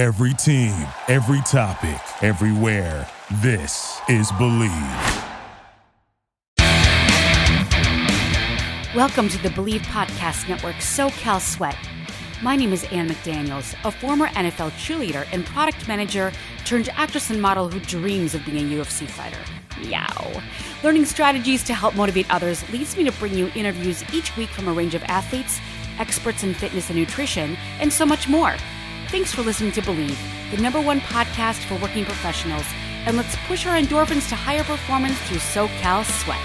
Every team, every topic, everywhere. This is Believe. Welcome to the Believe Podcast Network SoCal Sweat. My name is Ann McDaniels, a former NFL cheerleader and product manager turned actress and model who dreams of being a UFC fighter. Meow. Learning strategies to help motivate others leads me to bring you interviews each week from a range of athletes, experts in fitness and nutrition, and so much more. Thanks for listening to Believe, the number one podcast for working professionals, and let's push our endorphins to higher performance through SoCal Sweat.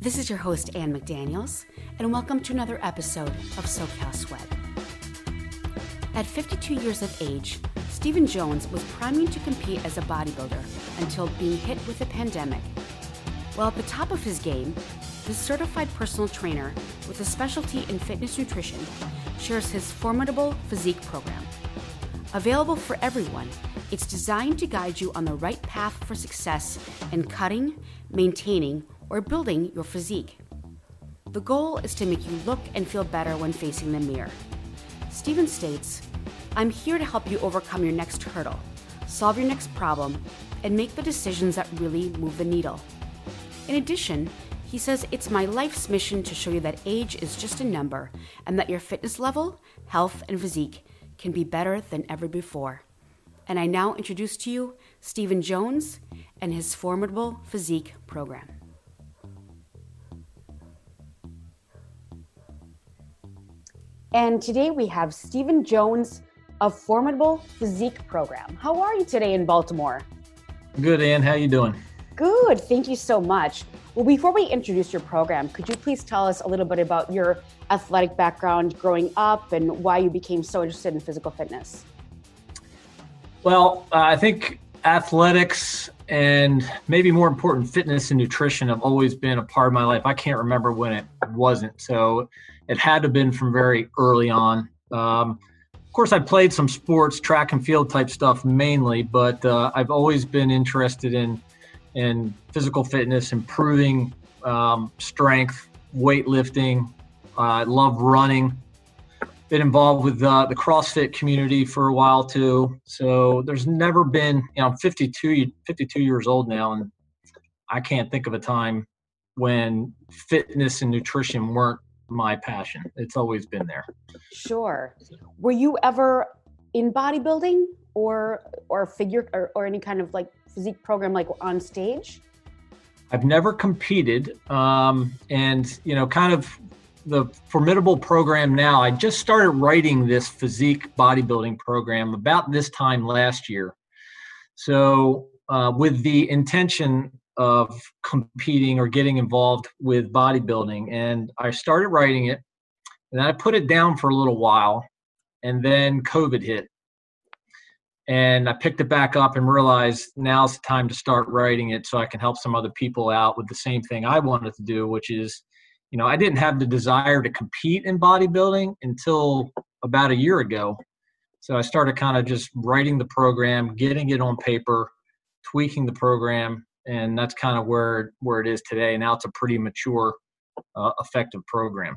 This is your host, Ann McDaniels, and welcome to another episode of SoCal Sweat. At 52 years of age, Stephen Jones was priming to compete as a bodybuilder until being hit with a pandemic. While at the top of his game, this certified personal trainer with a specialty in fitness nutrition shares his formidable physique program. Available for everyone, it's designed to guide you on the right path for success in cutting, maintaining, or building your physique. The goal is to make you look and feel better when facing the mirror. Stephen states, I'm here to help you overcome your next hurdle, solve your next problem, and make the decisions that really move the needle. In addition, he says it's my life's mission to show you that age is just a number and that your fitness level, health, and physique can be better than ever before. And I now introduce to you Stephen Jones and his formidable physique program. And today we have Stephen Jones of Formidable Physique Program. How are you today in Baltimore? Good, Ann. How you doing? Good. Thank you so much. Well, before we introduce your program, could you please tell us a little bit about your athletic background growing up and why you became so interested in physical fitness? Well, uh, I think athletics and maybe more important, fitness and nutrition have always been a part of my life. I can't remember when it wasn't. So it had to have been from very early on. Um, of course, I played some sports, track and field type stuff mainly, but uh, I've always been interested in in physical fitness, improving um, strength, weightlifting. Uh, I love running. Been involved with uh, the CrossFit community for a while too. So there's never been, you know, I'm 52, 52 years old now, and I can't think of a time when fitness and nutrition weren't my passion. It's always been there. Sure. Were you ever in bodybuilding or or figure or, or any kind of like physique program like on stage? I've never competed, um, and you know, kind of the formidable program now. I just started writing this physique bodybuilding program about this time last year. So, uh, with the intention of competing or getting involved with bodybuilding. And I started writing it, and I put it down for a little while, and then COVID hit. And I picked it back up and realized now's the time to start writing it so I can help some other people out with the same thing I wanted to do, which is, you know, I didn't have the desire to compete in bodybuilding until about a year ago. So I started kind of just writing the program, getting it on paper, tweaking the program, and that's kind of where where it is today. Now it's a pretty mature, uh, effective program.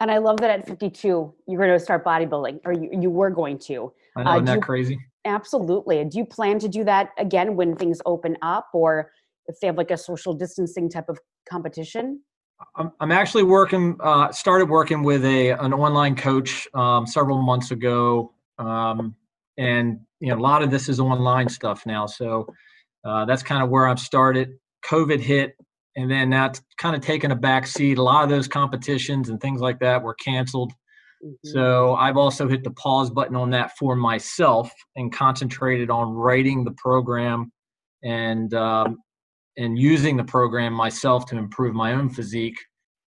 And I love that at 52 you're going to start bodybuilding, or you, you were going to. I know, uh, isn't that you, crazy? Absolutely. Do you plan to do that again when things open up, or if they have like a social distancing type of competition? I'm, actually working. Uh, started working with a an online coach um, several months ago, um, and you know a lot of this is online stuff now. So uh, that's kind of where I've started. COVID hit, and then that's kind of taken a back seat. A lot of those competitions and things like that were canceled. Mm-hmm. So I've also hit the pause button on that for myself and concentrated on writing the program and um, and using the program myself to improve my own physique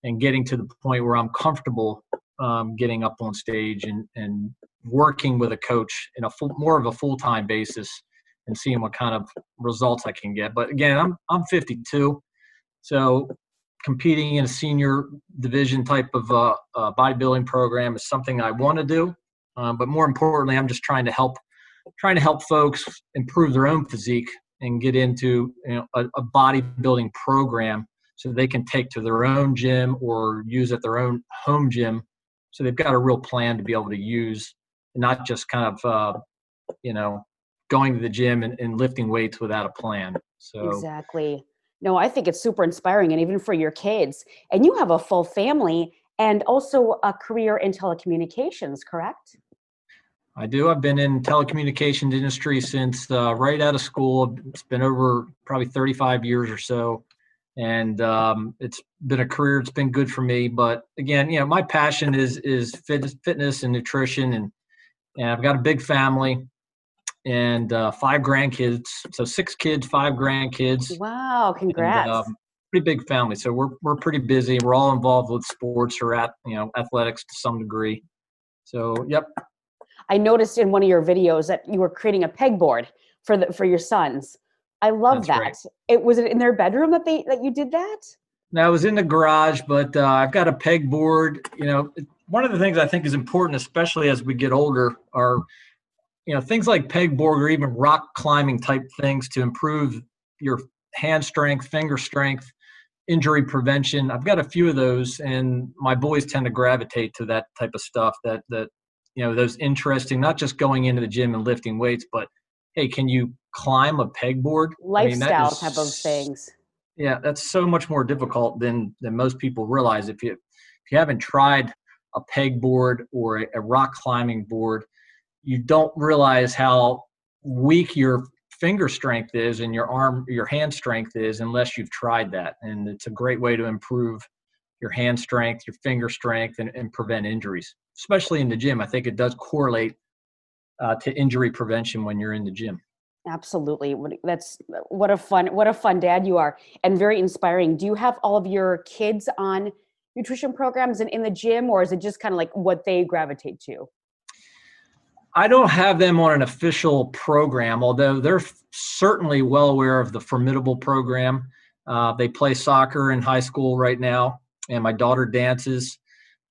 and getting to the point where I'm comfortable um, getting up on stage and, and working with a coach in a full, more of a full time basis and seeing what kind of results I can get. But again, I'm I'm 52, so competing in a senior division type of uh, uh, bodybuilding program is something I want to do. Um, but more importantly, I'm just trying to help trying to help folks improve their own physique and get into you know, a, a bodybuilding program so they can take to their own gym or use at their own home gym. So they've got a real plan to be able to use, not just kind of, uh, you know, going to the gym and, and lifting weights without a plan. So exactly. No, I think it's super inspiring, and even for your kids. And you have a full family and also a career in telecommunications, correct? I do. I've been in telecommunications industry since uh, right out of school. It's been over probably 35 years or so, and um, it's been a career. It's been good for me. But again, you know, my passion is is fitness, and nutrition, and and I've got a big family and uh, five grandkids. So six kids, five grandkids. Wow! Congrats. And, um, pretty big family, so we're we're pretty busy. We're all involved with sports or at you know athletics to some degree. So, yep, I noticed in one of your videos that you were creating a pegboard for the for your sons. I love That's that. It was it in their bedroom that they that you did that? No, it was in the garage, but uh, I've got a pegboard. You know, one of the things I think is important, especially as we get older, are you know things like pegboard or even rock climbing type things to improve your hand strength, finger strength, injury prevention. I've got a few of those, and my boys tend to gravitate to that type of stuff. That that you know those interesting not just going into the gym and lifting weights but hey can you climb a pegboard lifestyle I mean, type of things yeah that's so much more difficult than than most people realize if you if you haven't tried a pegboard or a, a rock climbing board you don't realize how weak your finger strength is and your arm your hand strength is unless you've tried that and it's a great way to improve your hand strength your finger strength and, and prevent injuries especially in the gym. I think it does correlate uh, to injury prevention when you're in the gym. Absolutely. That's what a fun what a fun dad you are and very inspiring. Do you have all of your kids on nutrition programs and in the gym or is it just kind of like what they gravitate to? I don't have them on an official program, although they're certainly well aware of the formidable program. Uh, they play soccer in high school right now, and my daughter dances.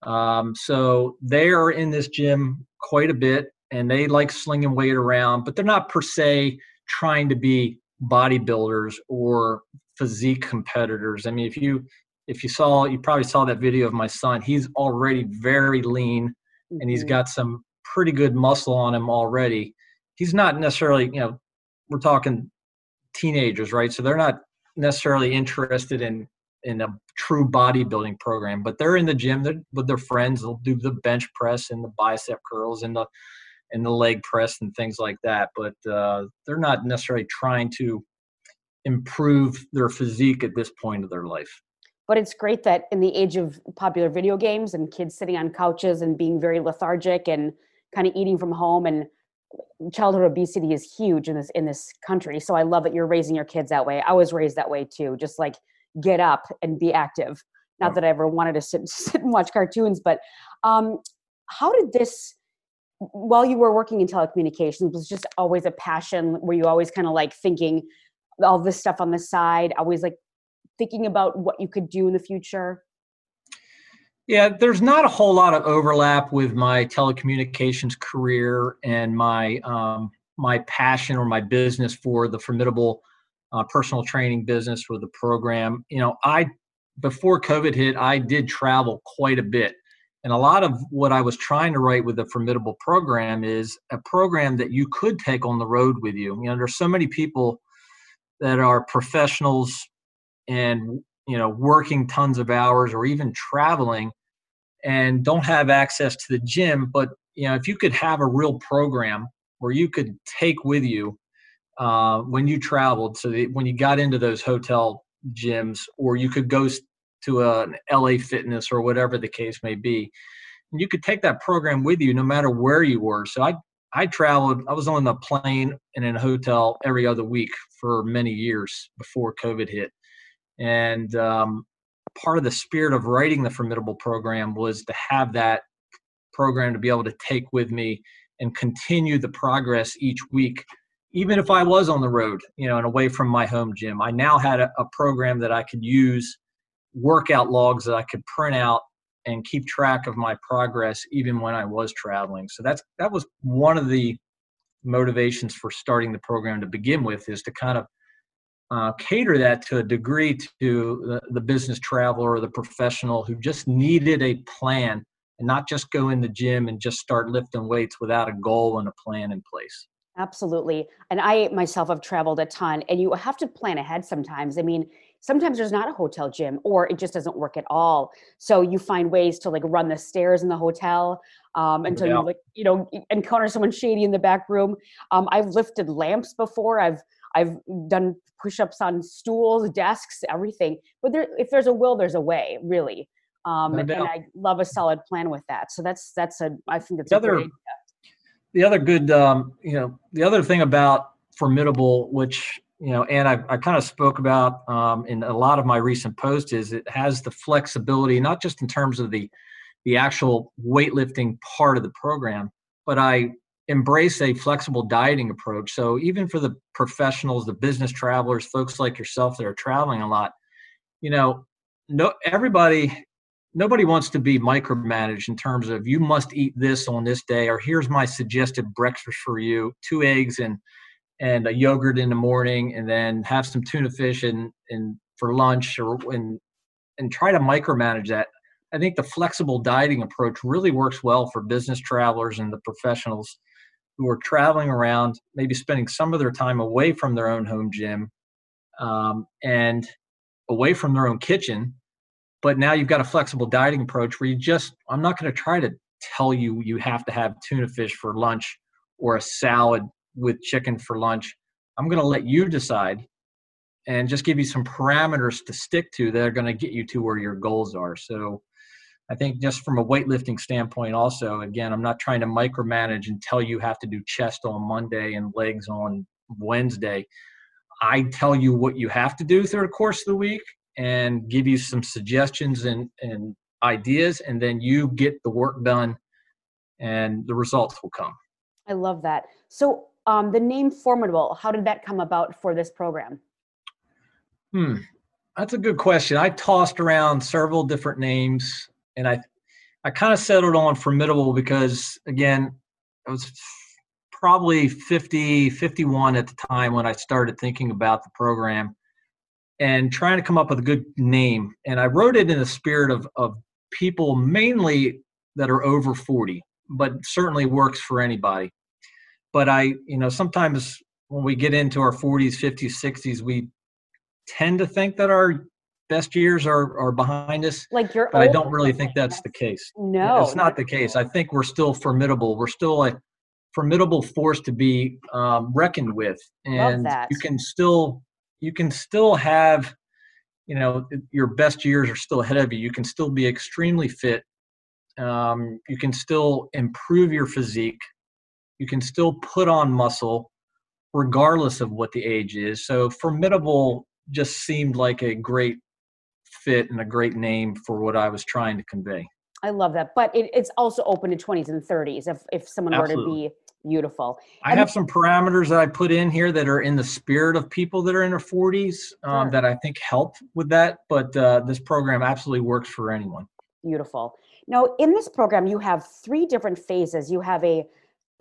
Um, so they are in this gym quite a bit and they like slinging weight around, but they're not per se trying to be bodybuilders or physique competitors. I mean, if you if you saw, you probably saw that video of my son. He's already very lean, and he's mm-hmm. got some pretty good muscle on him already. He's not necessarily, you know, we're talking teenagers, right? So they're not necessarily interested in in a true bodybuilding program, but they're in the gym with their friends. They'll do the bench press and the bicep curls and the and the leg press and things like that. But uh, they're not necessarily trying to improve their physique at this point of their life. But it's great that in the age of popular video games and kids sitting on couches and being very lethargic and kind of eating from home and childhood obesity is huge in this in this country. So I love that you're raising your kids that way. I was raised that way too. Just like get up and be active. Not that I ever wanted to sit, sit and watch cartoons, but um, how did this, while you were working in telecommunications, was just always a passion? Were you always kind of like thinking all this stuff on the side, always like thinking about what you could do in the future? Yeah, there's not a whole lot of overlap with my telecommunications career and my um, my passion or my business for the formidable uh, personal training business for the program. You know, I before COVID hit, I did travel quite a bit. And a lot of what I was trying to write with the Formidable program is a program that you could take on the road with you. You know, there's so many people that are professionals and, you know, working tons of hours or even traveling and don't have access to the gym. But, you know, if you could have a real program where you could take with you uh, when you traveled. So that when you got into those hotel gyms, or you could go to an LA Fitness or whatever the case may be, and you could take that program with you no matter where you were. So I I traveled. I was on the plane and in a hotel every other week for many years before COVID hit, and um, part of the spirit of writing the formidable program was to have that program to be able to take with me and continue the progress each week even if I was on the road, you know, and away from my home gym, I now had a, a, program that I could use, workout logs that I could print out and keep track of my progress even when I was traveling. So that's that was one of the motivations for starting the program to begin with is to kind of uh, cater that to a degree to the, the business traveler or the professional who just needed a plan and not just go in the gym and just start lifting weights without a goal and a plan in place. Absolutely. And I myself have traveled a ton, and you have to plan ahead sometimes. I mean, sometimes there's not a hotel gym or it just doesn't work at all. So you find ways to like run the stairs in the hotel um, until yeah. you like, you know, encounter someone shady in the back room. Um, I've lifted lamps before. I've I've done push-ups on stools, desks, everything. But there, if there's a will, there's a way, really. Um, no and, I love a solid plan with that. So that's that's a I think that's the other the other good um, you know the other thing about formidable, which you know, and I, I kind of spoke about um, in a lot of my recent posts, is it has the flexibility, not just in terms of the the actual weightlifting part of the program, but I embrace a flexible dieting approach. So even for the professionals, the business travelers, folks like yourself that are traveling a lot, you know, no everybody nobody wants to be micromanaged in terms of you must eat this on this day or here's my suggested breakfast for you, two eggs and and a yogurt in the morning and then have some tuna fish and and for lunch or and and try to micromanage that. I think the flexible dieting approach really works well for business travelers and the professionals who are traveling around, maybe spending some of their time away from their own home gym um, and away from their own kitchen. But now you've got a flexible dieting approach where you just, I'm not going to try to tell you you have to have tuna fish for lunch or a salad with chicken for lunch. I'm going to let you decide and just give you some parameters to stick to that are going to get you to where your goals are. So, I think just from a weightlifting standpoint, also, again, I'm not trying to micromanage and tell you have to do chest on Monday and legs on Wednesday. I tell you what you have to do through the course of the week and give you some suggestions and, and ideas, and then you get the work done and the results will come. I love that. So, um, the name Formidable, how did that come about for this program? Hmm, that's a good question. I tossed around several different names and I I kind of settled on formidable because again, I was probably 50, 51 at the time when I started thinking about the program and trying to come up with a good name. And I wrote it in the spirit of, of people mainly that are over 40, but certainly works for anybody. But I, you know, sometimes when we get into our 40s, 50s, 60s, we tend to think that our best years are are behind us. Like you're, but I don't really think that's the case. No, it's not the case. I think we're still formidable. We're still a formidable force to be um, reckoned with, and you can still you can still have you know your best years are still ahead of you. You can still be extremely fit. Um, you can still improve your physique. You can still put on muscle regardless of what the age is. So formidable just seemed like a great fit and a great name for what I was trying to convey. I love that. But it, it's also open to 20s and 30s if, if someone Absolutely. were to be beautiful. I and have some parameters that I put in here that are in the spirit of people that are in their 40s um, sure. that I think help with that. But uh, this program absolutely works for anyone. Beautiful. Now, in this program, you have three different phases. You have a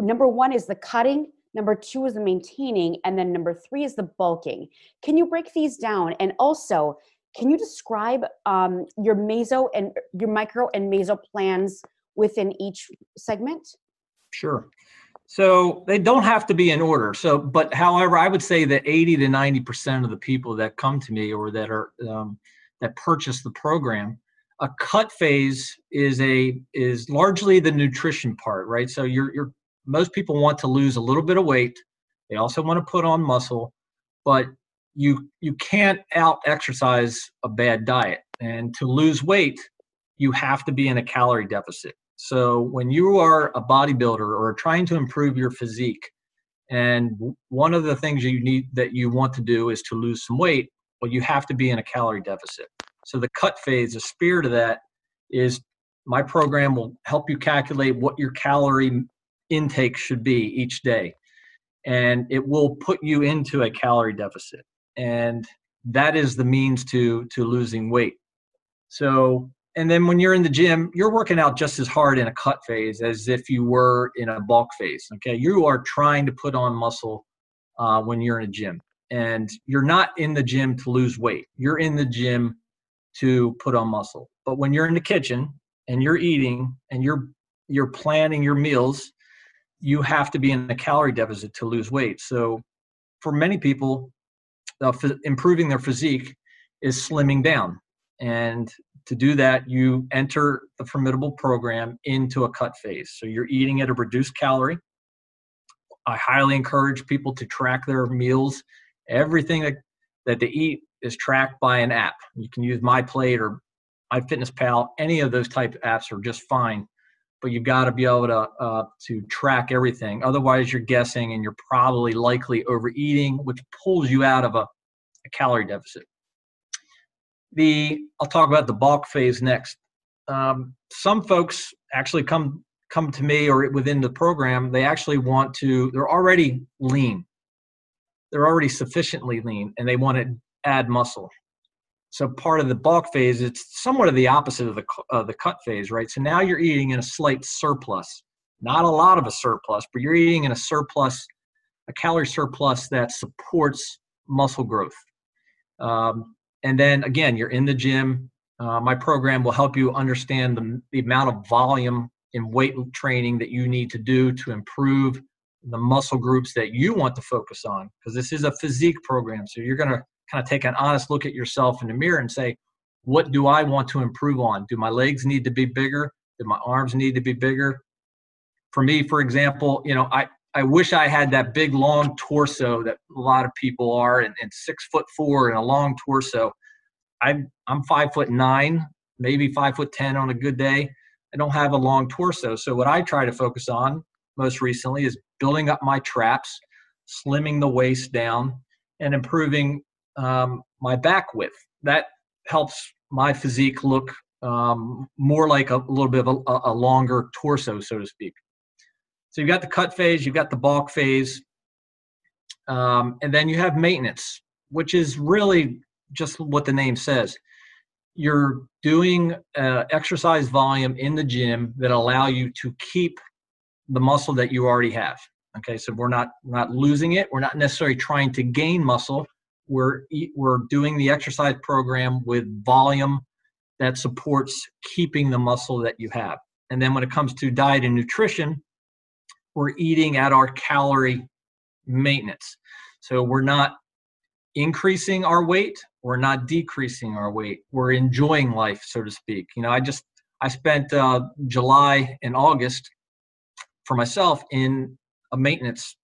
number one is the cutting, number two is the maintaining, and then number three is the bulking. Can you break these down? And also, can you describe um, your meso and your micro and meso plans within each segment? Sure. So they don't have to be in order. So, but however, I would say that 80 to 90 percent of the people that come to me or that are um, that purchase the program, a cut phase is a is largely the nutrition part, right? So you're you're most people want to lose a little bit of weight. They also want to put on muscle, but you you can't out exercise a bad diet. And to lose weight you have to be in a calorie deficit. So when you are a bodybuilder or trying to improve your physique and one of the things you need that you want to do is to lose some weight well you have to be in a calorie deficit. So the cut phase the spirit of that is my program will help you calculate what your calorie intake should be each day. And it will put you into a calorie deficit and that is the means to to losing weight so and then when you're in the gym you're working out just as hard in a cut phase as if you were in a bulk phase okay you are trying to put on muscle uh, when you're in a gym And you're not in the gym to lose weight. You're in the gym to put on muscle. But when you're in the kitchen and you're eating and you're you're planning your meals, you have to be in a calorie deficit to lose weight. So for many people, uh, improving their physique is slimming down. And to do that, you enter the formidable program into a cut phase. So you're eating at a reduced calorie. I highly encourage people to track their meals. Everything that, that they eat is tracked by an app. You can use MyPlate or MyFitnessPal. Any of those type apps are just fine, but you've got to be able to uh, to track everything. Otherwise, you're guessing, and you're probably likely overeating, which pulls you out of a, a calorie deficit. The I'll talk about the bulk phase next. Um, some folks actually come come to me or within the program. They actually want to. They're already lean. They're already sufficiently lean, and they want to add muscle. So part of the bulk phase, it's somewhat of the opposite of the uh, the cut phase, right? So now you're eating in a slight surplus, not a lot of a surplus, but you're eating in a surplus, a calorie surplus that supports muscle growth. Um, and then again, you're in the gym. Uh, my program will help you understand the, the amount of volume in weight training that you need to do to improve the muscle groups that you want to focus on because this is a physique program so you're going to kind of take an honest look at yourself in the mirror and say what do i want to improve on do my legs need to be bigger do my arms need to be bigger for me for example you know i I wish I had that big long torso that a lot of people are, and, and six foot four and a long torso. I'm I'm five foot nine, maybe five foot ten on a good day. I don't have a long torso, so what I try to focus on most recently is building up my traps, slimming the waist down, and improving um, my back width. That helps my physique look um, more like a, little bit of a, a longer torso, so to speak. So you've got the cut phase, you've got the bulk phase, um, and then you have maintenance, which is really just what the name says. You're doing uh, exercise volume in the gym that allow you to keep the muscle that you already have. Okay, so we're not we're not losing it. We're not necessarily trying to gain muscle. We're we're doing the exercise program with volume that supports keeping the muscle that you have. And then when it comes to diet and nutrition, we're eating at our calorie maintenance. So we're not increasing our weight, we're not decreasing our weight. We're enjoying life, so to speak. You know, I just I spent uh, July and August for myself in a maintenance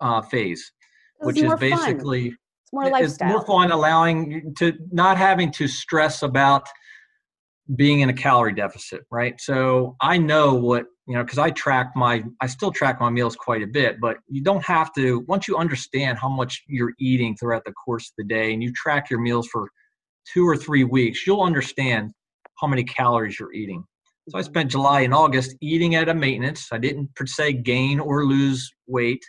uh, phase, which is basically fun. It's more lifestyle. It's more fun, allowing to not having to stress about being in a calorie deficit, right? So I know what you know because i track my i still track my meals quite a bit but you don't have to once you understand how much you're eating throughout the course of the day and you track your meals for two or three weeks you'll understand how many calories you're eating so i mm-hmm. spent july and august eating at a maintenance i didn't per se gain or lose weight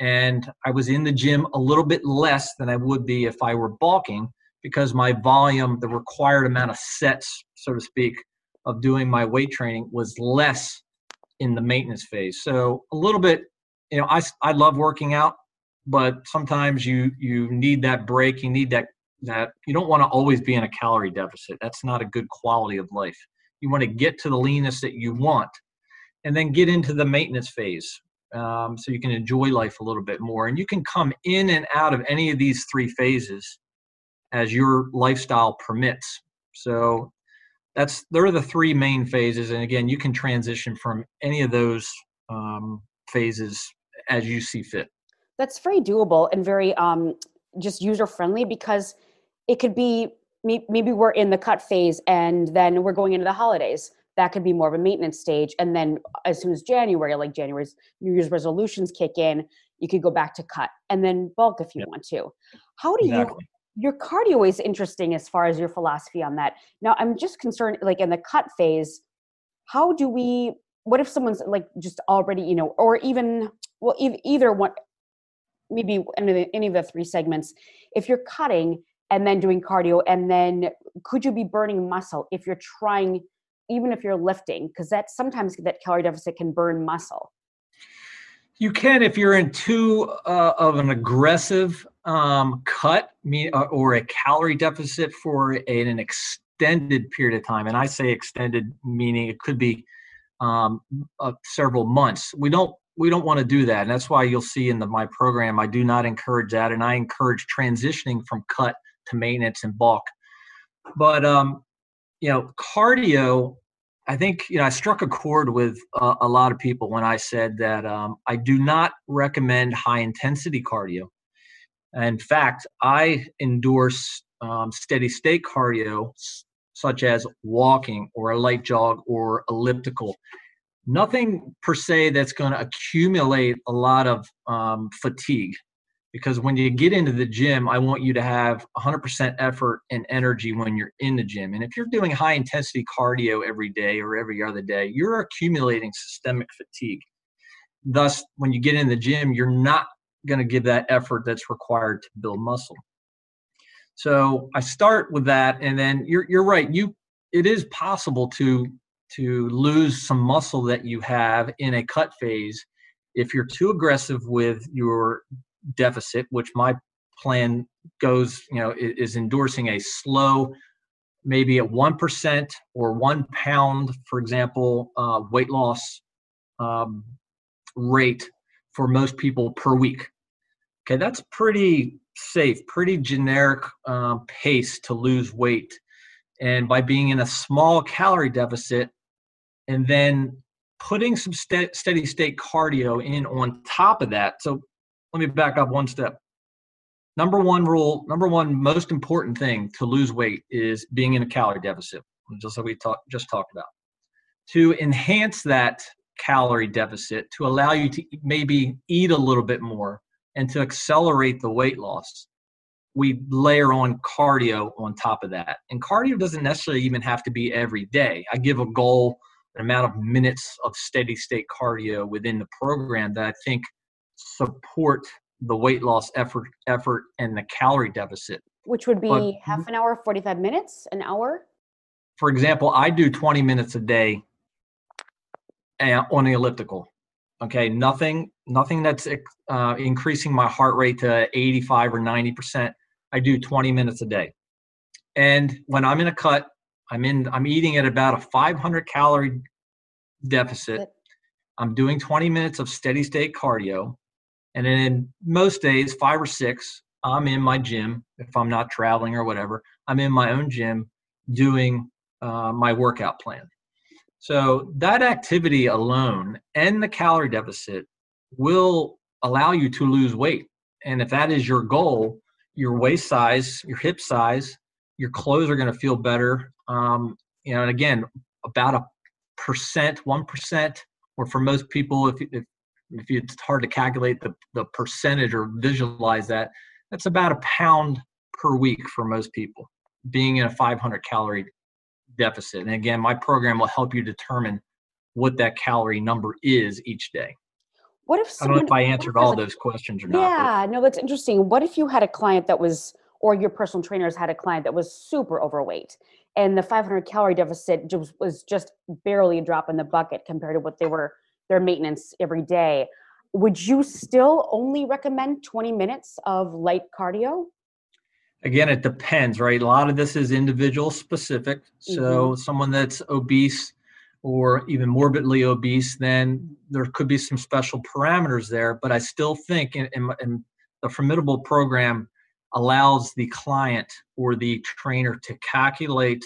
and i was in the gym a little bit less than i would be if i were bulking because my volume the required amount of sets so to speak of doing my weight training was less in the maintenance phase. So a little bit, you know, I, I love working out, but sometimes you you need that break. You need that that you don't want to always be in a calorie deficit. That's not a good quality of life. You want to get to the leanness that you want, and then get into the maintenance phase um, so you can enjoy life a little bit more. And you can come in and out of any of these three phases as your lifestyle permits. So that's there are the three main phases and again you can transition from any of those um, phases as you see fit that's very doable and very um, just user friendly because it could be maybe we're in the cut phase and then we're going into the holidays that could be more of a maintenance stage and then as soon as january like january's new year's resolutions kick in you could go back to cut and then bulk if you yep. want to how do exactly. you your cardio is interesting as far as your philosophy on that. Now, I'm just concerned, like in the cut phase, how do we? What if someone's like just already, you know, or even well, either one, maybe any of, the, any of the three segments. If you're cutting and then doing cardio, and then could you be burning muscle if you're trying, even if you're lifting, because that sometimes that calorie deficit can burn muscle. You can if you're in too uh, of an aggressive um, cut uh, or a calorie deficit for a, an extended period of time. And I say extended meaning it could be um, uh, several months. We don't we don't want to do that, and that's why you'll see in the, my program I do not encourage that, and I encourage transitioning from cut to maintenance and bulk. But um, you know, cardio I think you know I struck a chord with uh, a lot of people when I said that um, I do not recommend high intensity cardio. In fact, I endorse um, steady state cardio, such as walking or a light jog or elliptical. Nothing per se that's going to accumulate a lot of um, fatigue because when you get into the gym, I want you to have 100% effort and energy when you're in the gym. And if you're doing high intensity cardio every day or every other day, you're accumulating systemic fatigue. Thus, when you get in the gym, you're not going to give that effort that's required to build muscle. So I start with that, and then you're you're right. You it is possible to to lose some muscle that you have in a cut phase if you're too aggressive with your deficit, which my plan goes, you know, is, endorsing a slow, maybe a 1% or one pound, for example, uh, weight loss um, rate for most people per week. Okay, that's pretty safe, pretty generic um, pace to lose weight. And by being in a small calorie deficit and then putting some st- steady state cardio in on top of that. So let me back up one step. Number one rule, number one most important thing to lose weight is being in a calorie deficit, just like we talk, just talked about. To enhance that calorie deficit, to allow you to maybe eat a little bit more and to accelerate the weight loss, we layer on cardio on top of that. And cardio doesn't necessarily even have to be every day. I give a goal, an amount of minutes of steady state cardio within the program that I think support the weight loss effort effort and the calorie deficit. Which would be but, half an hour 45 minutes an hour? For example i do 20 minutes a day uh, on the elliptical okay? Nothing nothing that's uh, increasing my heart rate to 85 or 90 percent i do 20 minutes a day. And when i'm in a cut i'm in i'm eating at about a 500 calorie deficit. I'm doing 20 minutes of steady state cardio and then most days, five or six, I'm in my gym. If I'm not traveling or whatever, I'm in my own gym doing uh, my workout plan. So that activity alone and the calorie deficit will allow you to lose weight. And if that is your goal, your waist size, your hip size, your clothes are going to feel better. Um, you know, and again, about a percent, one percent, or for most people, if, if if it's hard to calculate the, the percentage or visualize that, that's about a pound per week for most people being in a 500 calorie deficit. And again, my program will help you determine what that calorie number is each day. What if someone, I don't know if I answered all those questions or not. Yeah, no, that's interesting. What if you had a client that was, or your personal trainers had a client that was super overweight and the 500 calorie deficit just, was just barely a drop in the bucket compared to what they were their maintenance every day. Would you still only recommend 20 minutes of light cardio? Again it depends right? A lot of this is individual specific. So mm-hmm. someone that's obese or even morbidly obese then there could be some special parameters there but i still think in, in, in the formidable program allows the client or the trainer to calculate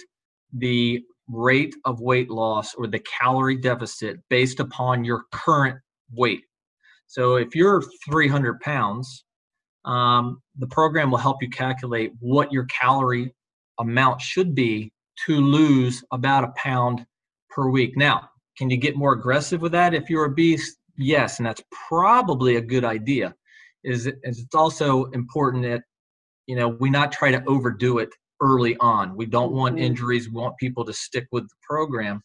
the rate of weight loss or the calorie deficit based upon your current weight. So if you're 300 pounds, um, the program will help you calculate what your calorie amount should be to lose about a pound per week. Now, can you get more aggressive with that if you're obese? Yes, and that's probably a good idea. Is it's also important that you know we not try to overdo it early on. We don't want mm-hmm. injuries. We want people to stick with the program.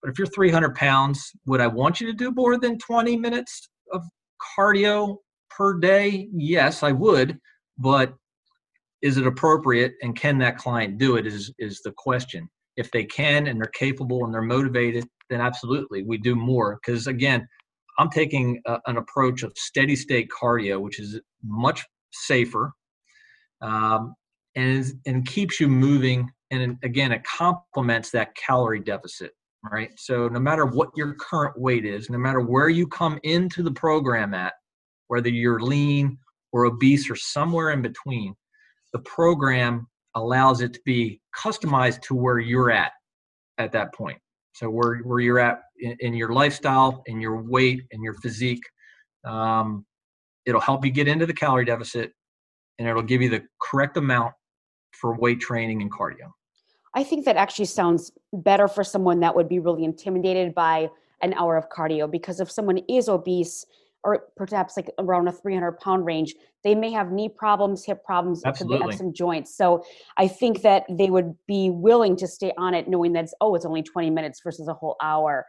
But if you're 300 pounds, would I want you to do more than 20 minutes of cardio per day? Yes, I would. But is it appropriate and can that client do it is, is the question. If they can and they're capable and they're motivated, then absolutely we do more. Because again, I'm taking a, an approach of steady state cardio, which is much safer um, and, and keeps you moving. And again, it complements that calorie deficit, right? So no matter what your current weight is, no matter where you come into the program at, whether you're lean or obese or somewhere in between, the program allows it to be customized to where you're at at that point. So where where you're at in, in your lifestyle, in your weight, and your physique, um, it'll help you get into the calorie deficit, and it'll give you the correct amount for weight training and cardio. I think that actually sounds better for someone that would be really intimidated by an hour of cardio because if someone is obese or perhaps like around a 300 pound range, they may have knee problems, hip problems, Absolutely. could some joints. So I think that they would be willing to stay on it knowing that, oh, it's only 20 minutes versus a whole hour.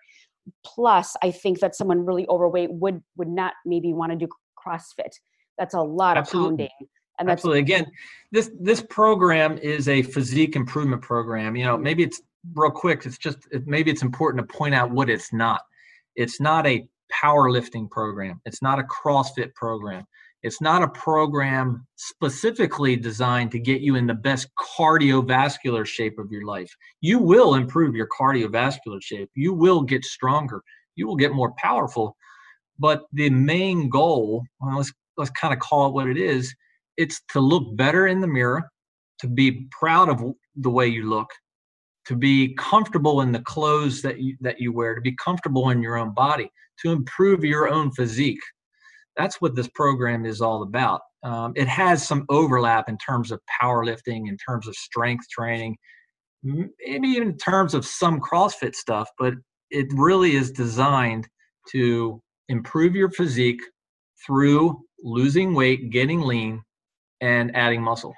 Plus, I think that someone really overweight would would not maybe want to do CrossFit. That's a lot Absolutely. of pounding. And that's Absolutely. Again, this this program is a physique improvement program. You know, mm-hmm. maybe it's real quick. It's just maybe it's important to point out what it's not. It's not a powerlifting program. It's not a CrossFit program. It's not a program specifically designed to get you in the best cardiovascular shape of your life. You will improve your cardiovascular shape. You will get stronger. You will get more powerful. But the main goal, well, let's let's kind of call it what it is, it's to look better in the mirror, to be proud of the way you look, to be comfortable in the clothes that you that you wear, to be comfortable in your own body, to improve your own physique. That's what this program is all about. Um, it has some overlap in terms of powerlifting, in terms of strength training, maybe even in terms of some CrossFit stuff, but it really is designed to improve your physique through losing weight, getting lean, and adding muscle.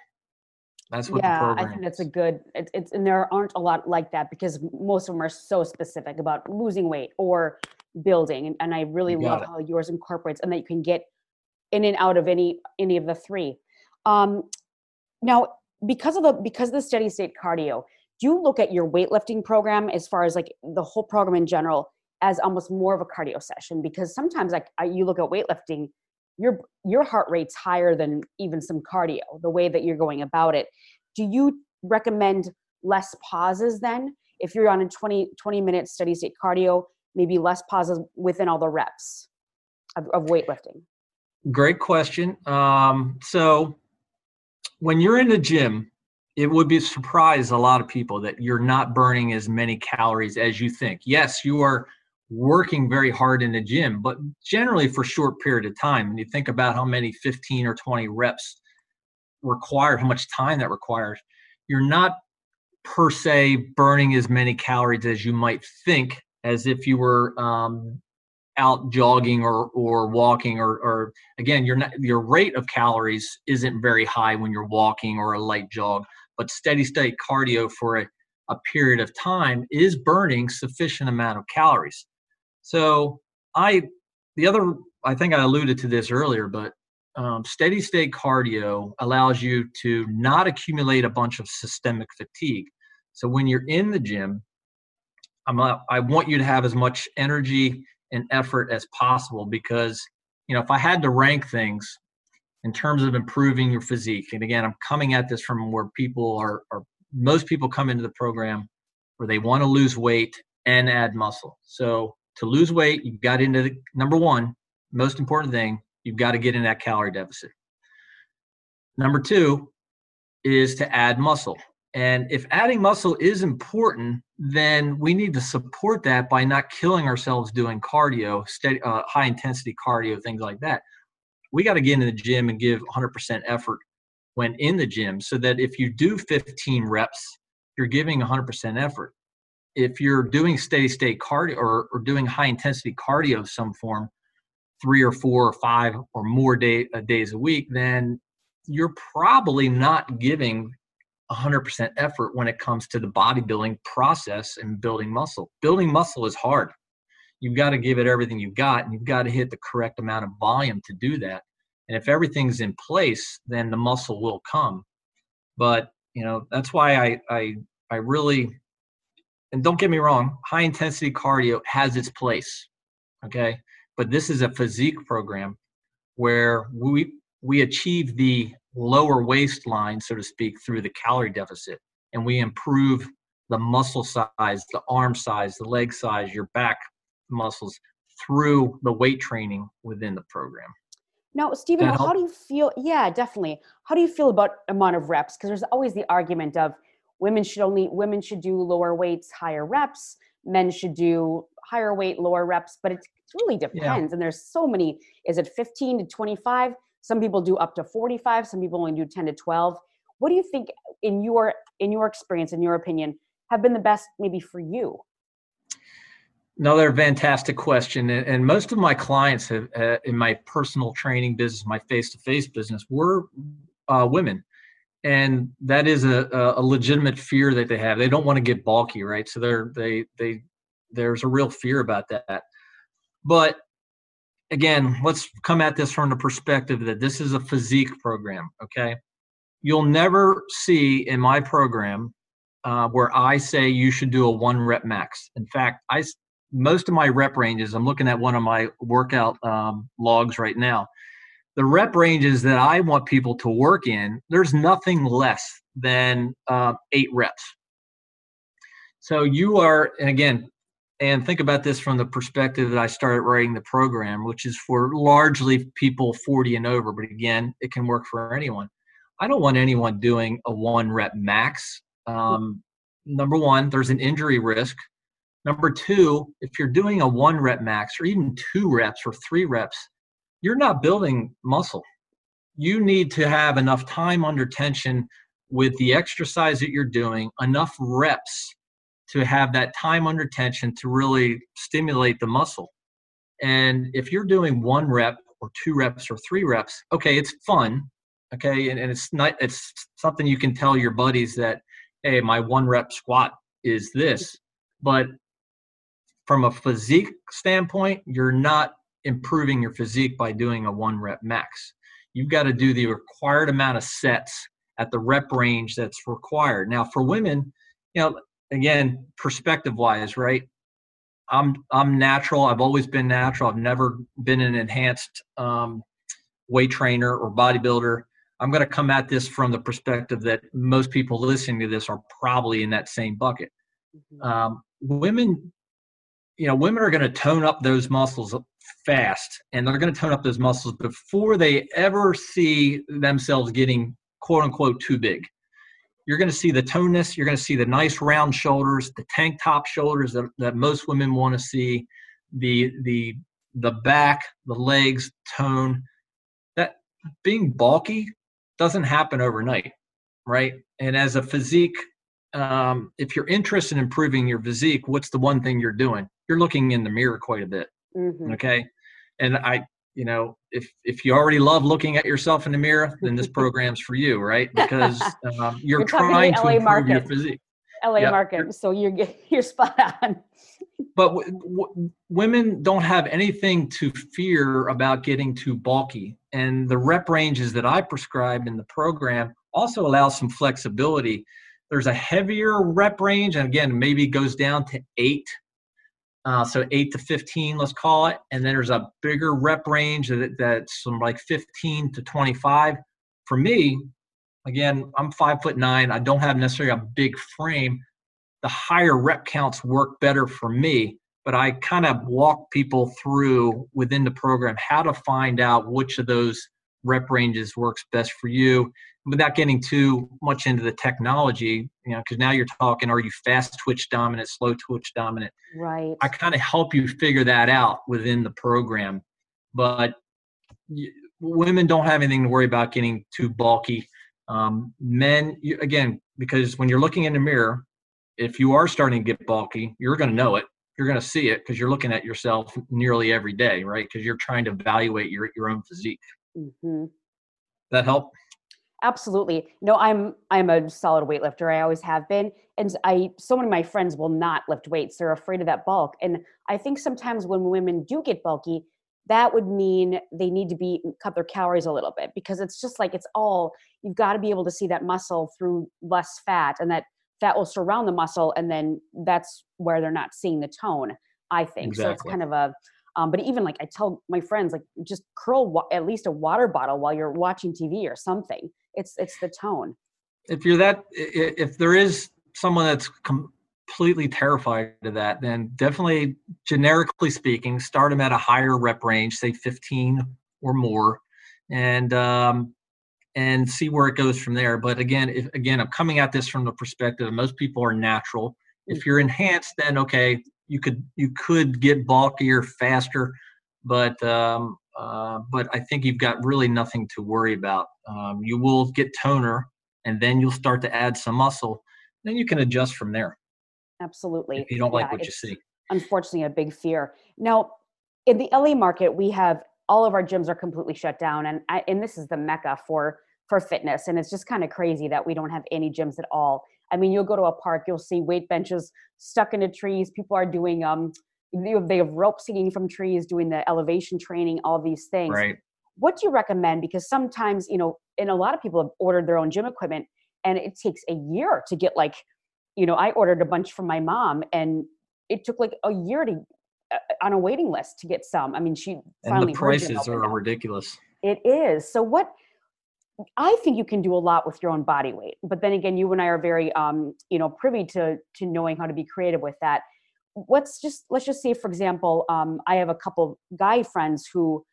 That's what yeah, the program I think that's a good. It's, it's and there aren't a lot like that because most of them are so specific about losing weight or building, and, and I really love it. how yours incorporates and that you can get in and out of any any of the three. Um, now, because of the because of the steady state cardio, do you look at your weightlifting program as far as like the whole program in general as almost more of a cardio session? Because sometimes like you look at weightlifting, your your heart rate's higher than even some cardio. The way that you're going about it, do you recommend less pauses then? If you're on a 20 20 minute steady state cardio, maybe less pauses within all the reps of, of weightlifting. Great question. Um, so, when you're in the gym, it would be surprise a lot of people that you're not burning as many calories as you think. Yes, you are working very hard in the gym, but generally for short period of time. And you think about how many 15 or 20 reps require, how much time that requires, you're not per se burning as many calories as you might think, as if you were um, out jogging or or walking or or again your your rate of calories isn't very high when you're walking or a light jog but steady state cardio for a, a period of time is burning sufficient amount of calories so i the other i think i alluded to this earlier but um, steady state cardio allows you to not accumulate a bunch of systemic fatigue so when you're in the gym I'm a, I want you to have as much energy and effort as possible because you know if I had to rank things in terms of improving your physique, and again I'm coming at this from where people are, are most people come into the program where they want to lose weight and add muscle. So to lose weight, you've got into the number one most important thing you've got to get in that calorie deficit. Number two is to add muscle. And if adding muscle is important, then we need to support that by not killing ourselves doing cardio, steady, uh, high intensity cardio, things like that. We got to get in the gym and give 100% effort when in the gym so that if you do 15 reps, you're giving 100% effort. If you're doing steady state cardio or, or doing high intensity cardio of some form, three or four or five or more day, uh, days a week, then you're probably not giving 100% effort when it comes to the bodybuilding process and building muscle. Building muscle is hard. You've got to give it everything you've got, and you've got to hit the correct amount of volume to do that. And if everything's in place, then the muscle will come. But you know that's why I I I really and don't get me wrong, high intensity cardio has its place. Okay, but this is a physique program where we we achieve the lower waistline, so to speak, through the calorie deficit, and we improve the muscle size, the arm size, the leg size, your back muscles through the weight training within the program. Now, Stephen, how do you feel? Yeah, definitely. How do you feel about amount of reps? Because there's always the argument of women should only women should do lower weights, higher reps. Men should do higher weight, lower reps. But it really depends. Yeah. And there's so many. Is it 15 to 25? Some people do up to 45. Some people only do 10 to 12. What do you think, in your in your experience, in your opinion, have been the best maybe for you? Another fantastic question, and most of my clients have, uh, in my personal training business, my face-to-face business, were uh, women, and that is a, a legitimate fear that they have. They don't want to get bulky, right? So they're they they there's a real fear about that. But again, let's come at this from the perspective that this is a physique program. Okay, you'll never see in my program uh, where I say you should do a one rep max. In fact, I most of my rep ranges, I'm looking at one of my workout um, logs right now. The rep ranges that I want people to work in, there's nothing less than uh, eight reps. So you are, and again, and think about this from the perspective that I started writing the program, which is for largely people 40 and over, but again, it can work for anyone. I don't want anyone doing a one rep max. Um, number one, there's an injury risk Number two, if you're doing a one rep max or even two reps or three reps, you're not building muscle. You need to have enough time under tension with the exercise that you're doing, enough reps to have that time under tension to really stimulate the muscle. And if you're doing one rep or two reps or three reps, okay, it's fun. Okay. And, and it's not, it's something you can tell your buddies that, hey, my one rep squat is this. But from a physique standpoint, you're not improving your physique by doing a one rep max. You've got to do the required amount of sets at the rep range that's required. Now, for women, you know, again, perspective wise, right? I'm I'm natural. I've always been natural. I've never been an enhanced um, weight trainer or bodybuilder. I'm going to come at this from the perspective that most people listening to this are probably in that same bucket. Mm-hmm. Um, women you know, women are going to tone up those muscles fast and they're going to tone up those muscles before they ever see themselves getting quote unquote too big. You're going to see the toneness, you're going to see the nice round shoulders, the tank top shoulders that, that most women want to see, the the the back, the legs tone. That being bulky doesn't happen overnight, right? And as a physique um, if you're interested in improving your physique, what's the one thing you're doing? You're looking in the mirror quite a bit. Mm-hmm. Okay. And I, you know, if if you already love looking at yourself in the mirror, then this program's for you, right? Because um, you're, you're trying to, to improve market. your physique. LA yep. market, so you're you're spot on. but w- w- women don't have anything to fear about getting too bulky, and the rep ranges that I prescribe in the program also allow some flexibility there's a heavier rep range, and again, maybe goes down to eight. Uh, so eight to 15, let's call it. And then there's a bigger rep range that, that's from like 15 to 25. For me, again, I'm five foot nine. I don't have necessarily a big frame. The higher rep counts work better for me, but I kind of walk people through within the program how to find out which of those rep ranges works best for you without getting too much into the technology, you know, because now you're talking, are you fast twitch dominant, slow twitch dominant? Right. I kind of help you figure that out within the program. But women don't have anything to worry about getting too bulky. Um, men, you, again, because when you're looking in the mirror, if you are starting to get bulky, you're going to know it. You're going to see it because you're looking at yourself nearly every day, right? Because you're trying to evaluate your, your own physique. Mm-hmm. That help? absolutely no i'm i'm a solid weightlifter i always have been and i so many of my friends will not lift weights they're afraid of that bulk and i think sometimes when women do get bulky that would mean they need to be cut their calories a little bit because it's just like it's all you've got to be able to see that muscle through less fat and that fat will surround the muscle and then that's where they're not seeing the tone i think exactly. so it's kind of a Um, but even like I tell my friends, like just curl wa- at least a water bottle while you're watching TV or something. It's it's the tone. If you're that, if there is someone that's completely terrified of that, then definitely, generically speaking, start them at a higher rep range, say 15 or more, and um, and see where it goes from there. But again, if again, I'm coming at this from the perspective of most people are natural. If mm. you're enhanced, then okay, you could you could get bulkier faster, but um, uh, but I think you've got really nothing to worry about. Um, you will get toner, and then you'll start to add some muscle. Then you can adjust from there. Absolutely. If you don't like what you see. Unfortunately, a big fear. Now, in the LA market, we have all of our gyms are completely shut down, and I, and this is the mecca for for fitness, and it's just kind of crazy that we don't have any gyms at all. I mean, you'll go to a park, you'll see weight benches stuck into trees. People are doing um, they have rope hanging from trees, doing the elevation training, all these things. Right. What do you recommend? Because sometimes, you know, and a lot of people have ordered their own gym equipment, and it takes a year to get like, you know, I ordered a bunch from my mom, and it took like a year to uh, on a waiting list to get some. I mean, she finally. And the prices are ridiculous. It is. So what? I think you can do a lot with your own body weight, but then again, you and I are very, um, you know, privy to to knowing how to be creative with that. Let's just let's just say, for example, um, I have a couple guy friends who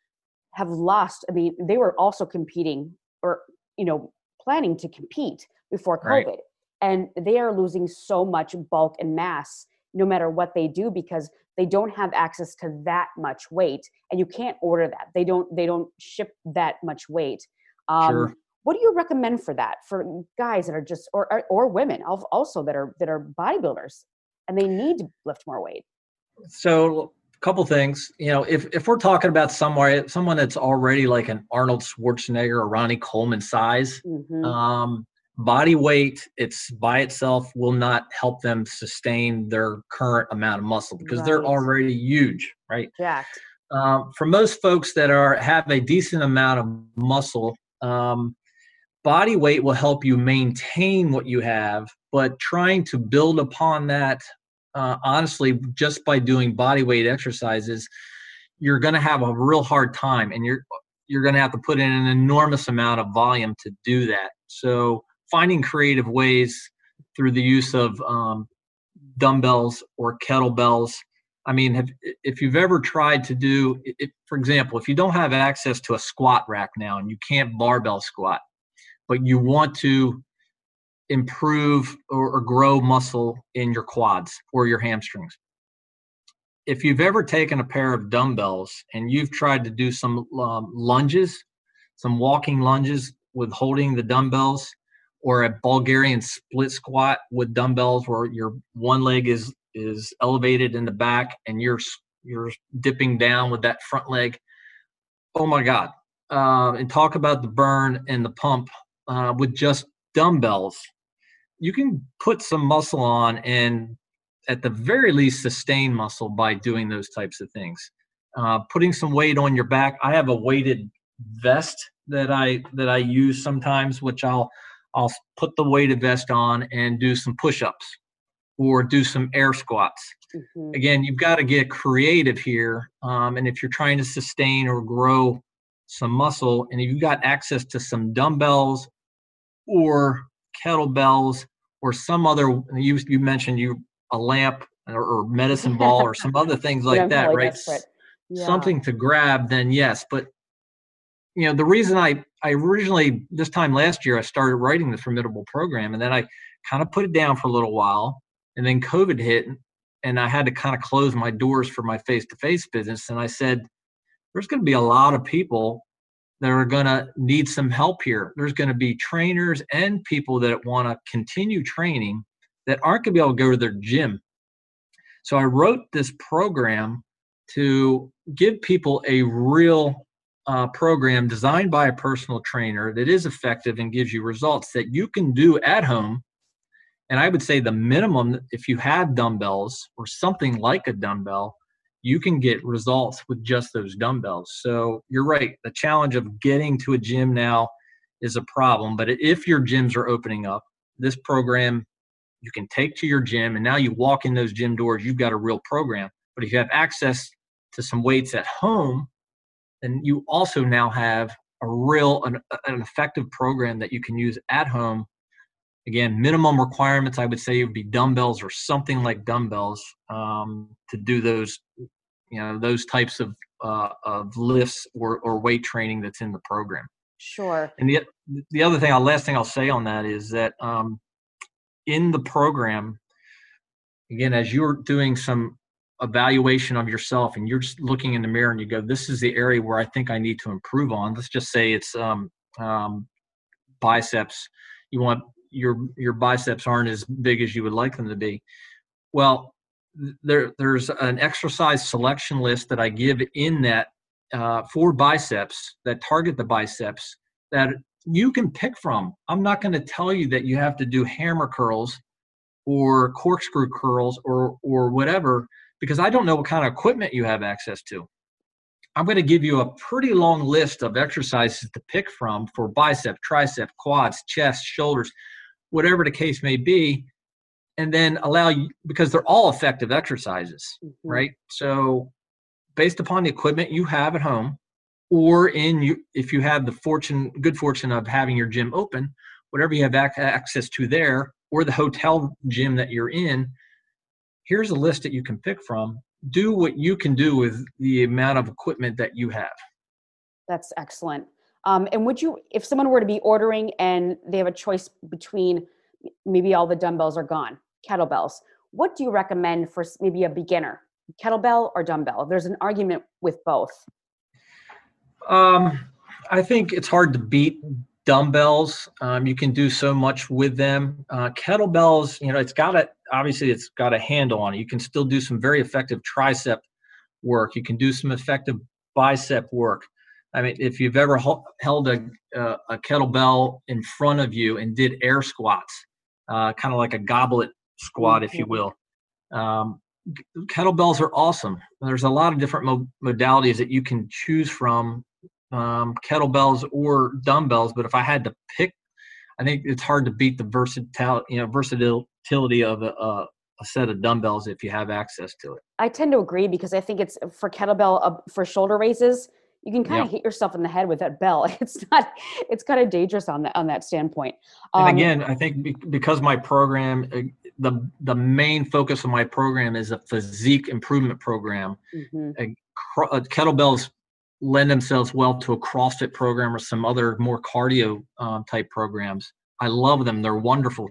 have lost. I mean, they were also competing, or you know, planning to compete before COVID, right. and they are losing so much bulk and mass no matter what they do because they don't have access to that much weight, and you can't order that. They don't they don't ship that much weight um, sure. What do you recommend for that for guys that are just or, or or women also that are that are bodybuilders and they need to lift more weight? So a couple things you know if, if we're talking about somewhere someone that's already like an arnold schwarzenegger or ronnie coleman size mm-hmm. um, body weight it's by itself will not help them sustain their current amount of muscle because right. they're already huge right jacked um, for most folks that are have a decent amount of muscle um, body weight will help you maintain what you have, but trying to build upon that, uh, honestly, just by doing body weight exercises, you're going to have a real hard time, and you're you're going to have to put in an enormous amount of volume to do that. So finding creative ways through the use of um, dumbbells or kettlebells I mean, have, if you've ever tried to do, it, for example, if you don't have access to a squat rack now and you can't barbell squat, but you want to improve or, or grow muscle in your quads or your hamstrings, if you've ever taken a pair of dumbbells and you've tried to do some um, lunges, some walking lunges with holding the dumbbells, or a Bulgarian split squat with dumbbells where your one leg is is elevated in the back and you're you're dipping down with that front leg. Oh my god. Uh, and talk about the burn and the pump uh, with just dumbbells. You can put some muscle on and at the very least sustain muscle by doing those types of things. Uh, putting some weight on your back. I have a weighted vest that i that i use sometimes which i'll i'll put the weighted vest on and do some push-ups or do some air squats. Mm-hmm. Again, you've got to get creative here. Um, and if you're trying to sustain or grow some muscle, and if you've got access to some dumbbells or kettlebells or some other, you, you mentioned you a lamp or, or medicine ball or some other things like that, right? Yeah. Something to grab, then yes. But you know, the reason I I originally this time last year I started writing the formidable program, and then I kind of put it down for a little while and then COVID hit, and I had to kind of close my doors for my face to face business. And I said, there's going to be a lot of people that are going to need some help here. There's going to be trainers and people that want to continue training that aren't going to be able to go to their gym. So I wrote this program to give people a real uh, program designed by a personal trainer that is effective and gives you results that you can do at home and I would say the minimum, if you have dumbbells or something like a dumbbell, you can get results with just those dumbbells. So you're right. The challenge of getting to a gym now is a problem. But if your gyms are opening up, this program you can take to your gym, and now you walk in those gym doors, you've got a real program. But if you have access to some weights at home, then you also now have a real an, an effective program that you can use at home again minimum requirements i would say would be dumbbells or something like dumbbells um, to do those you know those types of uh, of lifts or, or weight training that's in the program. Sure. And the the other thing last thing i'll say on that is that um, in the program again as you're doing some evaluation of yourself and you're just looking in the mirror and you go this is the area where i think i need to improve on. Let's just say it's um, um, biceps. You want your your biceps aren't as big as you would like them to be. Well there there's an exercise selection list that i give in that uh, for biceps that target the biceps that you can pick from. I'm not going to tell you that you have to do hammer curls or corkscrew curls or or whatever because I don't know what kind of equipment you have access to. I'm going to give you a pretty long list of exercises to pick from for bicep, tricep, quads, chest, shoulders, whatever the case may be, and then allow you because they're all effective exercises, mm-hmm. right? So, based upon the equipment you have at home, or in you, if you have the fortune, good fortune of having your gym open, whatever you have access to there, or the hotel gym that you're in, here's a list that you can pick from. Do what you can do with the amount of equipment that you have. That's excellent. Um, and would you, if someone were to be ordering and they have a choice between maybe all the dumbbells are gone, kettlebells, what do you recommend for maybe a beginner, kettlebell or dumbbell? There's an argument with both. Um, I think it's hard to beat dumbbells. Um, you can do so much with them. Uh, kettlebells, you know, it's got a obviously it's got a handle on it. You can still do some very effective tricep work. You can do some effective bicep work. I mean, if you've ever held a, uh, a kettlebell in front of you and did air squats, uh, kind of like a goblet squat, if you will. Um, kettlebells are awesome. There's a lot of different mo- modalities that you can choose from um, kettlebells or dumbbells. But if I had to pick, I think it's hard to beat the versatility, you know, versatility of a, a, a, set of dumbbells if you have access to it. I tend to agree because I think it's for kettlebell uh, for shoulder raises. You can kind yeah. of hit yourself in the head with that bell. It's not. It's kind of dangerous on that on that standpoint. Um, and again, I think because my program, uh, the the main focus of my program is a physique improvement program. Mm-hmm. Uh, kettlebells lend themselves well to a CrossFit program or some other more cardio um, type programs. I love them; they're wonderful,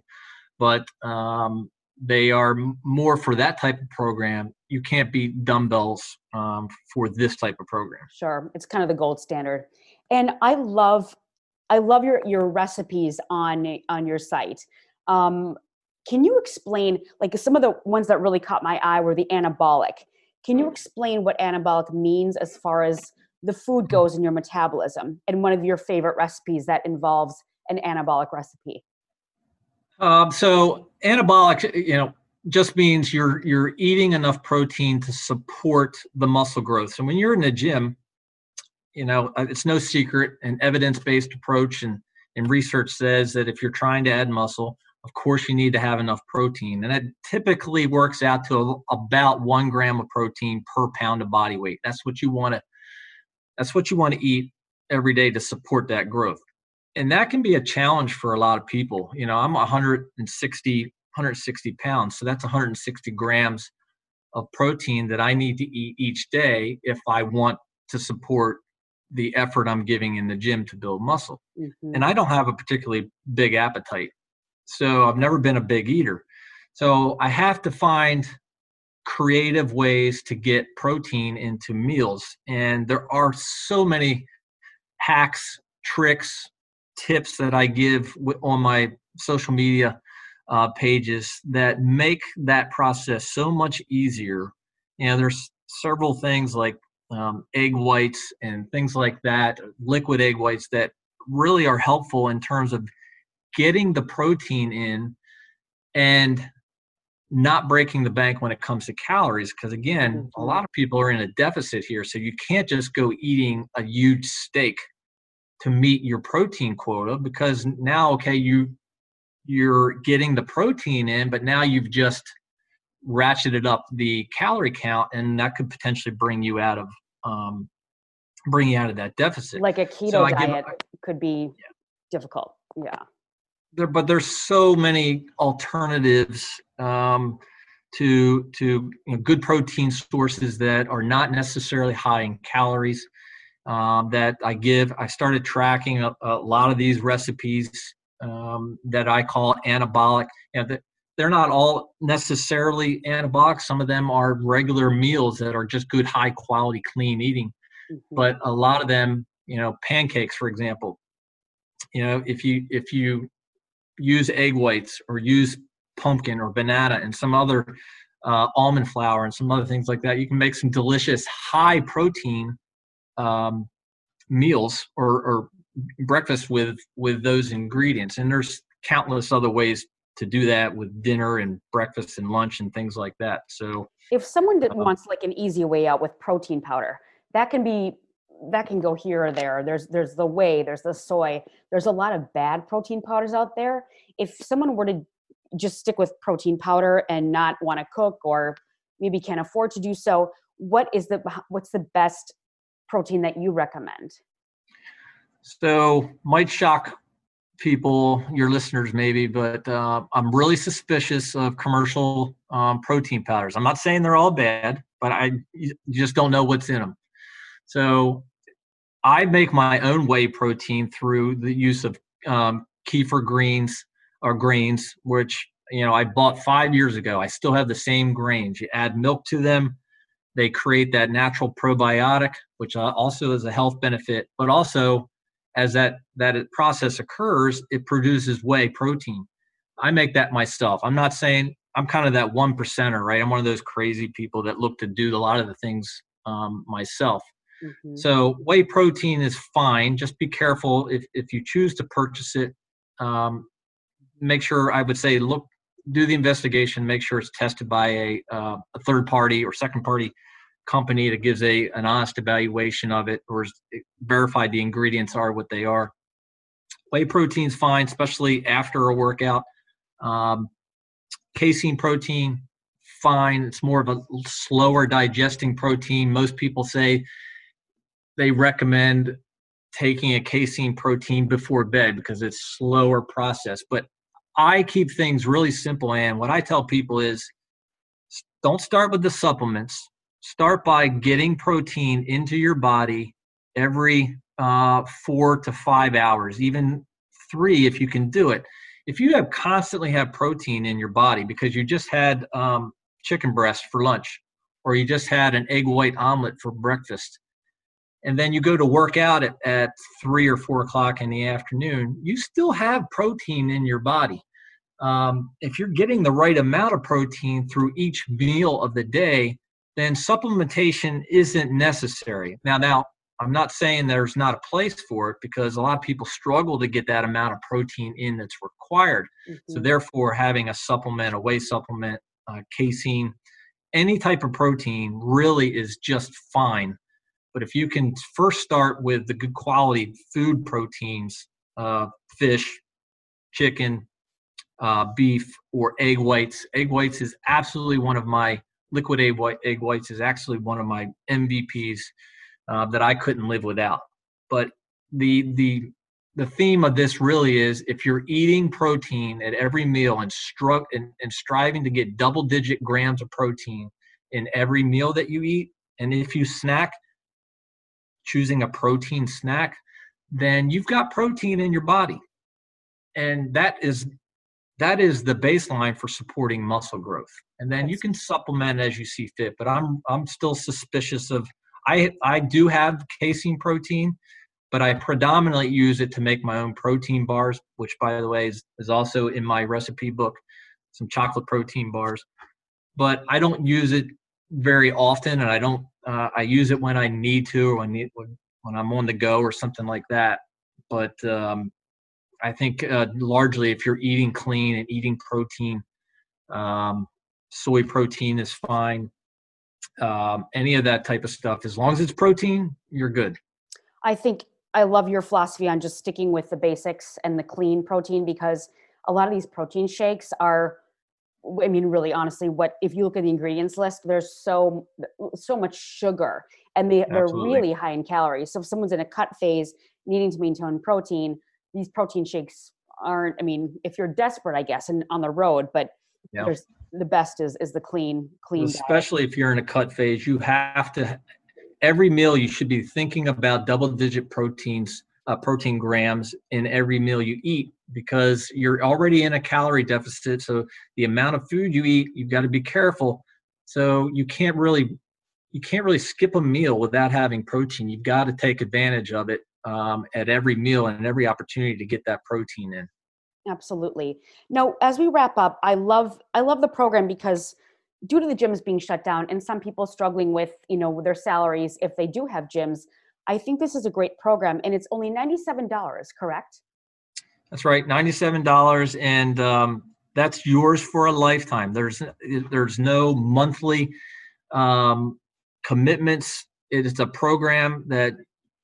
but um, they are more for that type of program. You can't beat dumbbells um, for this type of program. Sure, it's kind of the gold standard, and I love, I love your your recipes on on your site. Um, can you explain, like some of the ones that really caught my eye were the anabolic? Can you explain what anabolic means as far as the food mm. goes in your metabolism and one of your favorite recipes that involves an anabolic recipe um, so anabolic you know just means you're you're eating enough protein to support the muscle growth. So when you're in the gym you know uh, it's no secret an evidence-based approach and and research says that if you're trying to add muscle of course you need to have enough protein. And it typically works out to about one gram of protein per pound of body weight. That's what you want to that's what you want to eat every day to support that growth. And that can be a challenge for a lot of people. You know, I'm 160, 160 pounds, so that's 160 grams of protein that I need to eat each day if I want to support the effort I'm giving in the gym to build muscle. Mm-hmm. And I don't have a particularly big appetite. So I've never been a big eater. So I have to find creative ways to get protein into meals. And there are so many hacks, tricks, tips that I give on my social media uh, pages that make that process so much easier. Know, there's several things like um, egg whites and things like that, liquid egg whites that really are helpful in terms of getting the protein in and not breaking the bank when it comes to calories because again mm-hmm. a lot of people are in a deficit here so you can't just go eating a huge steak to meet your protein quota because now okay you you're getting the protein in but now you've just ratcheted up the calorie count, and that could potentially bring you out of um, bring you out of that deficit. Like a keto so diet give, could be yeah. difficult. Yeah. There, but there's so many alternatives um, to to you know, good protein sources that are not necessarily high in calories. Um, that I give. I started tracking a, a lot of these recipes um, that I call anabolic. You know, they're not all necessarily anabolic. Some of them are regular meals that are just good, high quality, clean eating. Mm-hmm. But a lot of them, you know, pancakes, for example, you know, if you if you use egg whites or use pumpkin or banana and some other uh, almond flour and some other things like that, you can make some delicious high protein um, meals or, or breakfast with with those ingredients. And there's countless other ways to do that with dinner and breakfast and lunch and things like that. So if someone uh, wants like an easy way out with protein powder, that can be that can go here or there. There's there's the whey, there's the soy. There's a lot of bad protein powders out there. If someone were to just stick with protein powder and not want to cook or maybe can't afford to do so, what is the what's the best protein that you recommend? So might shock people, your listeners maybe, but uh, I'm really suspicious of commercial um, protein powders. I'm not saying they're all bad, but I just don't know what's in them. So I make my own whey protein through the use of um, kefir greens or grains, which you know I bought five years ago. I still have the same grains. You add milk to them, they create that natural probiotic, which uh, also is a health benefit, but also as that that process occurs, it produces whey protein. I make that myself. I'm not saying I'm kind of that one percenter, right? I'm one of those crazy people that look to do a lot of the things um, myself. Mm-hmm. So whey protein is fine. Just be careful if if you choose to purchase it. Um, make sure I would say look do the investigation. Make sure it's tested by a uh, a third party or second party company that gives a an honest evaluation of it or verified the ingredients are what they are. Whey protein's fine, especially after a workout. Um, casein protein, fine. It's more of a slower digesting protein. Most people say they recommend taking a casein protein before bed because it's slower process. But I keep things really simple, and what I tell people is don't start with the supplements start by getting protein into your body every uh, four to five hours, even three if you can do it. If you have constantly have protein in your body because you just had um, chicken breast for lunch, or you just had an egg white omelet for breakfast, and then you go to work out at, at three or four o'clock in the afternoon, you still have protein in your body. Um, if you're getting the right amount of protein through each meal of the day, then supplementation isn't necessary. Now, now I'm not saying there's not a place for it because a lot of people struggle to get that amount of protein in that's required. Mm-hmm. So therefore, having a supplement, a whey supplement, uh, casein, any type of protein really is just fine. But if you can first start with the good quality food proteins, uh, fish, chicken, uh, beef, or egg whites, egg whites is absolutely one of my liquid egg, white, egg whites is actually one of my MVPs uh, that I couldn't live without. But the the the theme of this really is if you're eating protein at every meal and struck and, and striving to get double digit grams of protein in every meal that you eat, and if you snack, choosing a protein snack, then you've got protein in your body. And that is that is the baseline for supporting muscle growth and then you can supplement as you see fit but i'm i'm still suspicious of i i do have casein protein but i predominantly use it to make my own protein bars which by the way is, is also in my recipe book some chocolate protein bars. But i don't use it very often and i don't uh, i use it when i need to or when, when when i'm on the go or something like that. But um, I think uh, largely if you're eating clean and eating protein, um, soy protein is fine. Um, any of that type of stuff, as long as it's protein, you're good. I think I love your philosophy on just sticking with the basics and the clean protein because a lot of these protein shakes are I mean, really, honestly, what if you look at the ingredients list? There's so so much sugar, and they they're really high in calories. So if someone's in a cut phase, needing to maintain protein, these protein shakes aren't. I mean, if you're desperate, I guess, and on the road, but there's the best is is the clean clean. Especially diet. if you're in a cut phase, you have to. Every meal, you should be thinking about double digit proteins uh, protein grams in every meal you eat because you're already in a calorie deficit. So the amount of food you eat, you've got to be careful. So you can't really you can't really skip a meal without having protein. You've got to take advantage of it um, at every meal and every opportunity to get that protein in. Absolutely. Now, as we wrap up, I love I love the program because due to the gyms being shut down and some people struggling with you know their salaries if they do have gyms I think this is a great program, and it's only ninety-seven dollars. Correct? That's right, ninety-seven dollars, and um, that's yours for a lifetime. There's there's no monthly um, commitments. It is a program that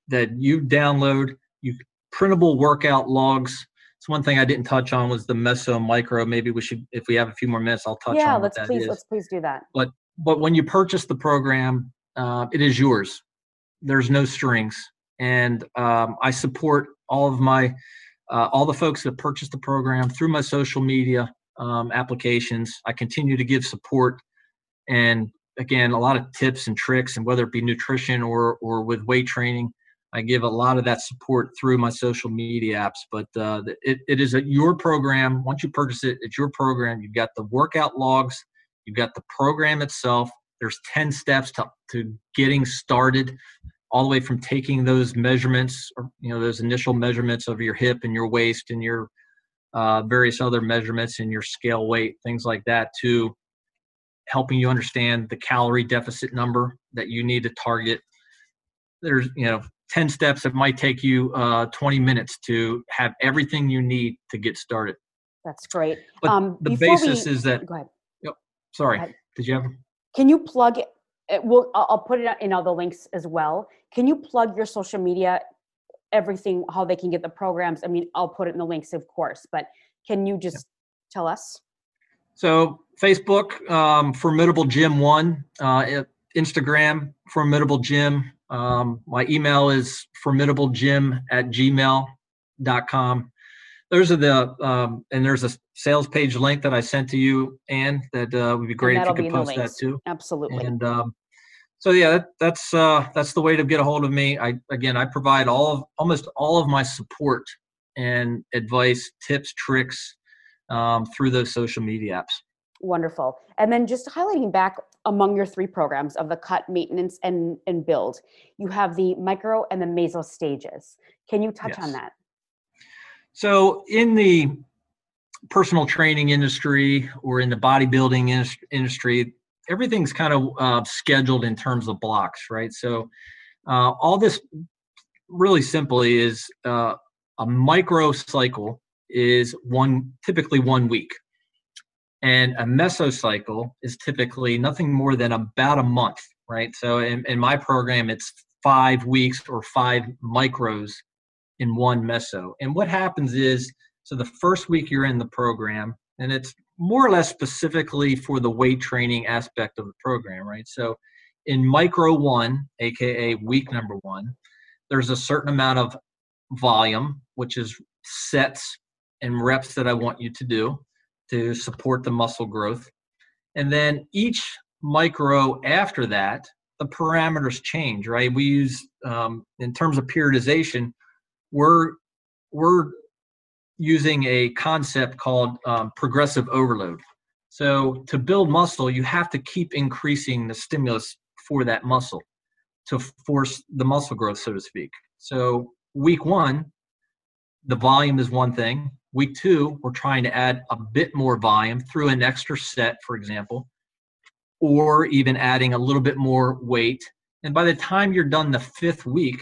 that you download. You printable workout logs. It's one thing I didn't touch on was the meso micro. Maybe we should, if we have a few more minutes, I'll touch yeah, on. Yeah, let's please let's please do that. But but when you purchase the program, uh, it is yours there's no strings, and um, I support all of my uh, all the folks that purchase the program through my social media um, applications. I continue to give support, and again, a lot of tips and tricks, and whether it be nutrition or or with weight training. I give a lot of that support through my social media apps, but uh, it, it is a, your program. Once you purchase it, it's your program. You've got the workout logs, you've got the program itself. There's 10 steps to, to getting started all the way from taking those measurements or you know those initial measurements of your hip and your waist and your uh, various other measurements and your scale weight things like that to helping you understand the calorie deficit number that you need to target there's you know 10 steps that might take you uh, 20 minutes to have everything you need to get started that's great but um, the basis we, is that go ahead yep, sorry did you have can you plug it will I'll put it in all the links as well. Can you plug your social media, everything, how they can get the programs? I mean, I'll put it in the links, of course, but can you just tell us? So Facebook, um, Formidable Gym One, uh, Instagram, Formidable Gym. Um, my email is formidablegym at gmail.com. Those are the, um, and there's a sales page link that I sent to you, Ann, that uh, would be great if you could post that too. Absolutely. And um, so yeah, that, that's uh, that's the way to get a hold of me. I again, I provide all of almost all of my support and advice, tips, tricks um, through those social media apps. Wonderful. And then just highlighting back among your three programs of the cut, maintenance, and and build, you have the micro and the meso stages. Can you touch yes. on that? So in the personal training industry or in the bodybuilding industry, everything's kind of uh, scheduled in terms of blocks, right? So uh, all this really simply is uh, a micro cycle is one typically one week, and a mesocycle is typically nothing more than about a month, right? So in, in my program, it's five weeks or five micros in one meso. And what happens is, so the first week you're in the program, and it's more or less specifically for the weight training aspect of the program, right? So in micro one, aka week number one, there's a certain amount of volume, which is sets and reps that I want you to do to support the muscle growth. And then each micro after that, the parameters change, right? We use, um, in terms of periodization, we're we're using a concept called um, progressive overload. So to build muscle, you have to keep increasing the stimulus for that muscle to force the muscle growth, so to speak. So week one, the volume is one thing. Week two, we're trying to add a bit more volume through an extra set, for example, or even adding a little bit more weight. And by the time you're done the fifth week,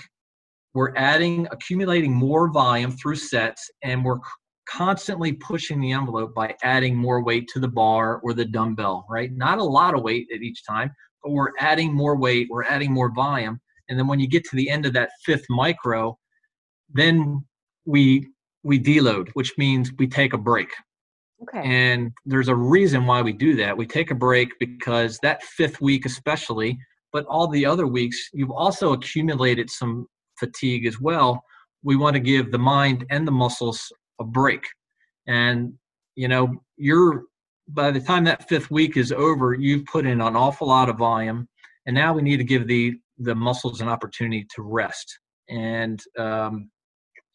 we're adding, accumulating more volume through sets, and we're constantly pushing the envelope by adding more weight to the bar or the dumbbell, right? Not a lot of weight at each time, but we're adding more weight, we're adding more volume. And then when you get to the end of that fifth micro, then we we deload, which means we take a break. Okay. And there's a reason why we do that. We take a break because that fifth week, especially, but all the other weeks, you've also accumulated some fatigue as well. We want to give the mind and the muscles a break. And, you know, you're, by the time that fifth week is over, you've put in an awful lot of volume. And now we need to give the, the muscles an opportunity to rest. And, um,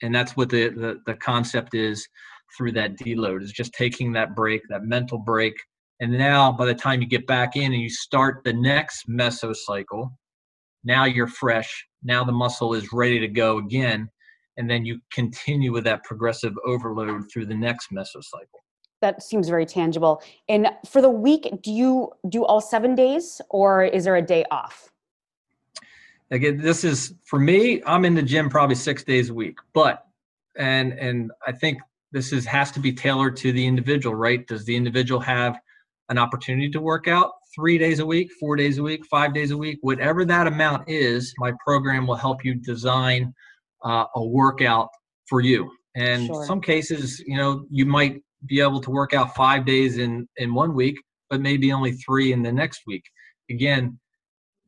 and that's what the, the, the concept is through that deload is just taking that break, that mental break. And now by the time you get back in and you start the next mesocycle, now you're fresh. Now the muscle is ready to go again. And then you continue with that progressive overload through the next mesocycle. That seems very tangible. And for the week, do you do all seven days or is there a day off? Again, this is for me, I'm in the gym probably six days a week. But and and I think this is has to be tailored to the individual, right? Does the individual have an opportunity to work out three days a week, four days a week, five days a week, whatever that amount is? My program will help you design uh, a workout for you. And sure. some cases, you know, you might be able to work out five days in in one week, but maybe only three in the next week. Again,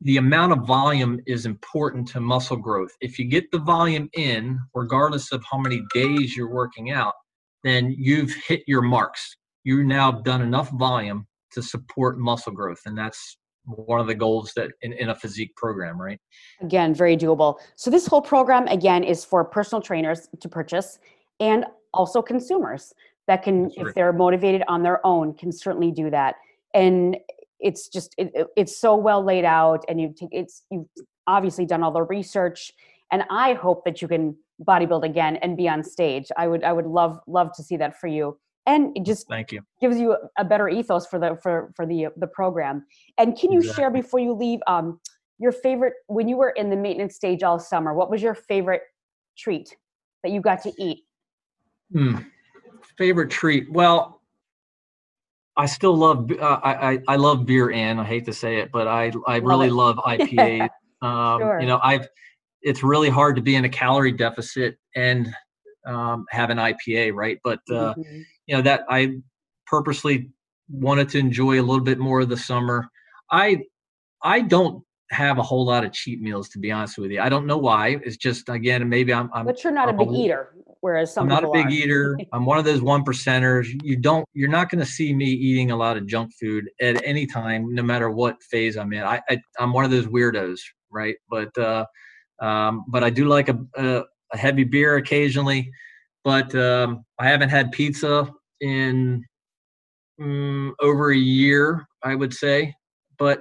the amount of volume is important to muscle growth. If you get the volume in, regardless of how many days you're working out, then you've hit your marks. You've now done enough volume to support muscle growth. And that's one of the goals that in, in a physique program, right? Again, very doable. So this whole program again is for personal trainers to purchase and also consumers that can, if they're motivated on their own, can certainly do that. And it's just it, it's so well laid out, and you take it's you've obviously done all the research. And I hope that you can bodybuild again and be on stage. I would I would love love to see that for you. And it just thank you gives you a better ethos for the for for the the program. And can you exactly. share before you leave um your favorite when you were in the maintenance stage all summer? What was your favorite treat that you got to eat? Hmm. Favorite treat? Well, I still love uh, I, I, I love beer and I hate to say it, but I I really love IPA. um, sure. You know I've it's really hard to be in a calorie deficit and um, have an IPA, right? But uh, mm-hmm. you know that I purposely wanted to enjoy a little bit more of the summer. I I don't have a whole lot of cheat meals to be honest with you. I don't know why. It's just again maybe I'm. I'm but you're not I'm a big a, eater, whereas some. I'm not a big are. eater. I'm one of those one percenters. You don't. You're not going to see me eating a lot of junk food at any time, no matter what phase I'm in. I, I am one of those weirdos, right? But uh, um, but I do like a, a, a heavy beer occasionally. But um, I haven't had pizza in um, over a year, I would say. But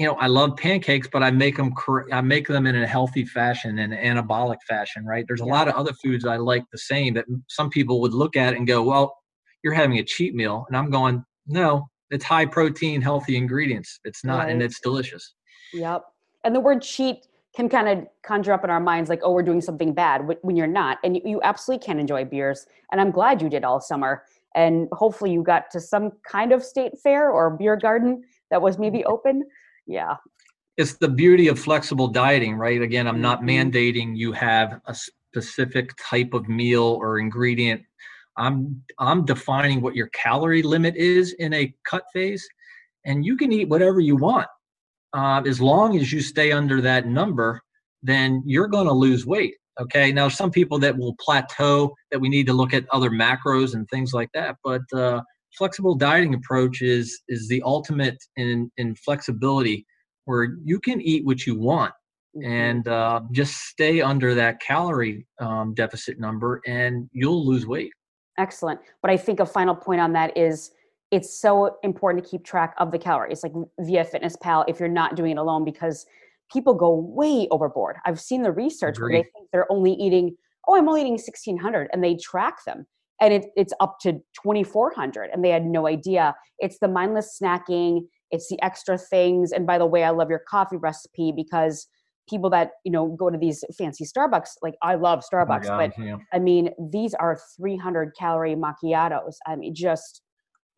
you know, I love pancakes, but I make them I make them in a healthy fashion, in an anabolic fashion, right? There's a lot of other foods I like the same that some people would look at and go, "Well, you're having a cheat meal," and I'm going, "No, it's high protein, healthy ingredients. It's not, right. and it's delicious." Yep. And the word cheat can kind of conjure up in our minds like, oh, we're doing something bad when you're not. And you, you absolutely can enjoy beers. And I'm glad you did all summer. And hopefully you got to some kind of state fair or beer garden that was maybe open. Yeah. It's the beauty of flexible dieting, right? Again, I'm not mm-hmm. mandating you have a specific type of meal or ingredient. I'm I'm defining what your calorie limit is in a cut phase, and you can eat whatever you want uh, as long as you stay under that number, then you're going to lose weight. Okay. Now, some people that will plateau, that we need to look at other macros and things like that. But uh, flexible dieting approach is is the ultimate in in flexibility, where you can eat what you want mm-hmm. and uh, just stay under that calorie um, deficit number, and you'll lose weight. Excellent. But I think a final point on that is it's so important to keep track of the calories, like via Fitness Pal, if you're not doing it alone, because people go way overboard. I've seen the research Agreed. where they think they're only eating, oh, I'm only eating 1600, and they track them. And it, it's up to 2400, and they had no idea. It's the mindless snacking, it's the extra things. And by the way, I love your coffee recipe because people that you know go to these fancy starbucks like i love oh starbucks oh God, but yeah. i mean these are 300 calorie macchiatos i mean just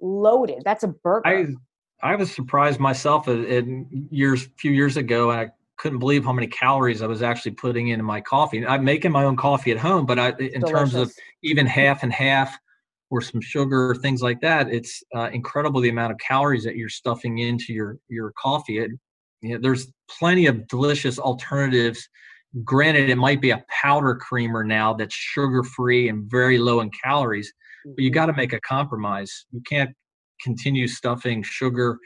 loaded. That's a burger. I I was surprised myself in years, few years ago, I couldn't believe how many calories I was actually putting into my coffee. I'm making my own coffee at home, but I, in Delicious. terms of even half and half or some sugar, or things like that, it's uh, incredible the amount of calories that you're stuffing into your your coffee. It, you know, there's plenty of delicious alternatives. Granted, it might be a powder creamer now that's sugar free and very low in calories, but you mm-hmm. got to make a compromise. You can't continue stuffing sugar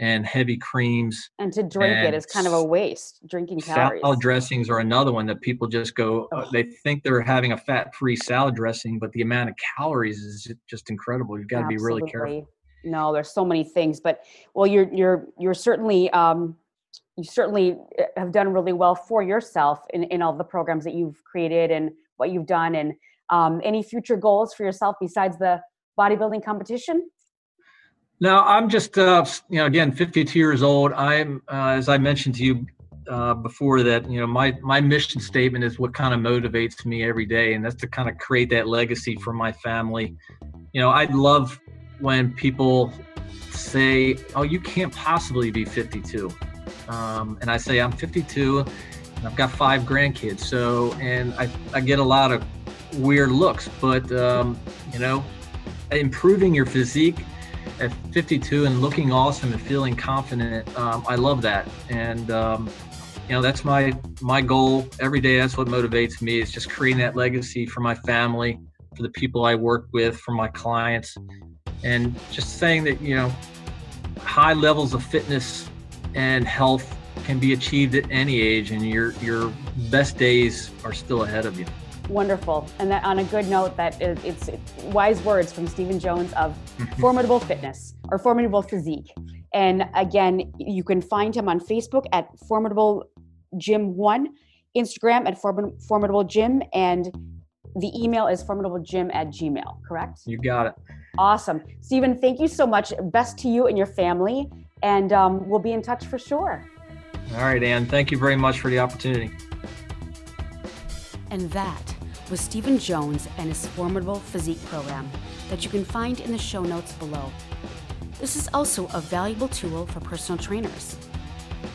and heavy creams. And to drink and it is kind of a waste. Drinking calories. Salad dressings are another one that people just go. Oh. They think they're having a fat-free salad dressing, but the amount of calories is just incredible. You've got to be really careful. No, there's so many things, but well, you're you're you're certainly um, you certainly eh, have done really well for yourself in in all the programs that you've created and what you've done, and um, any future goals for yourself besides the bodybuilding competition. Now, I'm just, uh, you know, again, 52 years old. I'm, uh, as I mentioned to you uh, before, that you know, my my mission statement is what kind of motivates me every day, and that's to kind of create that legacy for my family. You know, I'd love when people say, "Oh, you can't possibly be 52," um, and I say, "I'm 52, and I've got five grandkids." So, and I I get a lot of weird looks, but um, you know, improving your physique at 52 and looking awesome and feeling confident, um, I love that. And um, you know, that's my my goal every day. That's what motivates me is just creating that legacy for my family, for the people I work with, for my clients, and just saying that you know, high levels of fitness and health can be achieved at any age, and your your best days are still ahead of you. Wonderful. And that on a good note, that it's, it's wise words from Stephen Jones of. Formidable Fitness or Formidable Physique. And again, you can find him on Facebook at Formidable Gym One, Instagram at Formidable Gym, and the email is formidablegym at gmail, correct? You got it. Awesome. Stephen, thank you so much. Best to you and your family. And um, we'll be in touch for sure. All right, Anne. Thank you very much for the opportunity. And that was Stephen Jones and his formidable physique program that you can find in the show notes below. This is also a valuable tool for personal trainers.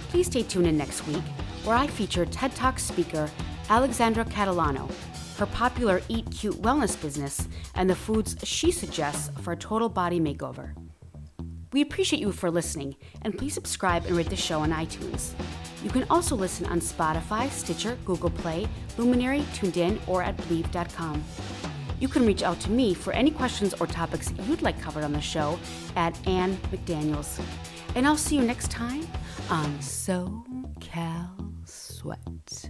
Please stay tuned in next week where I feature TED Talk speaker Alexandra Catalano, her popular Eat Cute wellness business, and the foods she suggests for a total body makeover. We appreciate you for listening, and please subscribe and rate the show on iTunes. You can also listen on Spotify, Stitcher, Google Play, Luminary, TuneIn, or at Bleav.com. You can reach out to me for any questions or topics you'd like covered on the show at Ann McDaniels. And I'll see you next time on SoCal Sweat.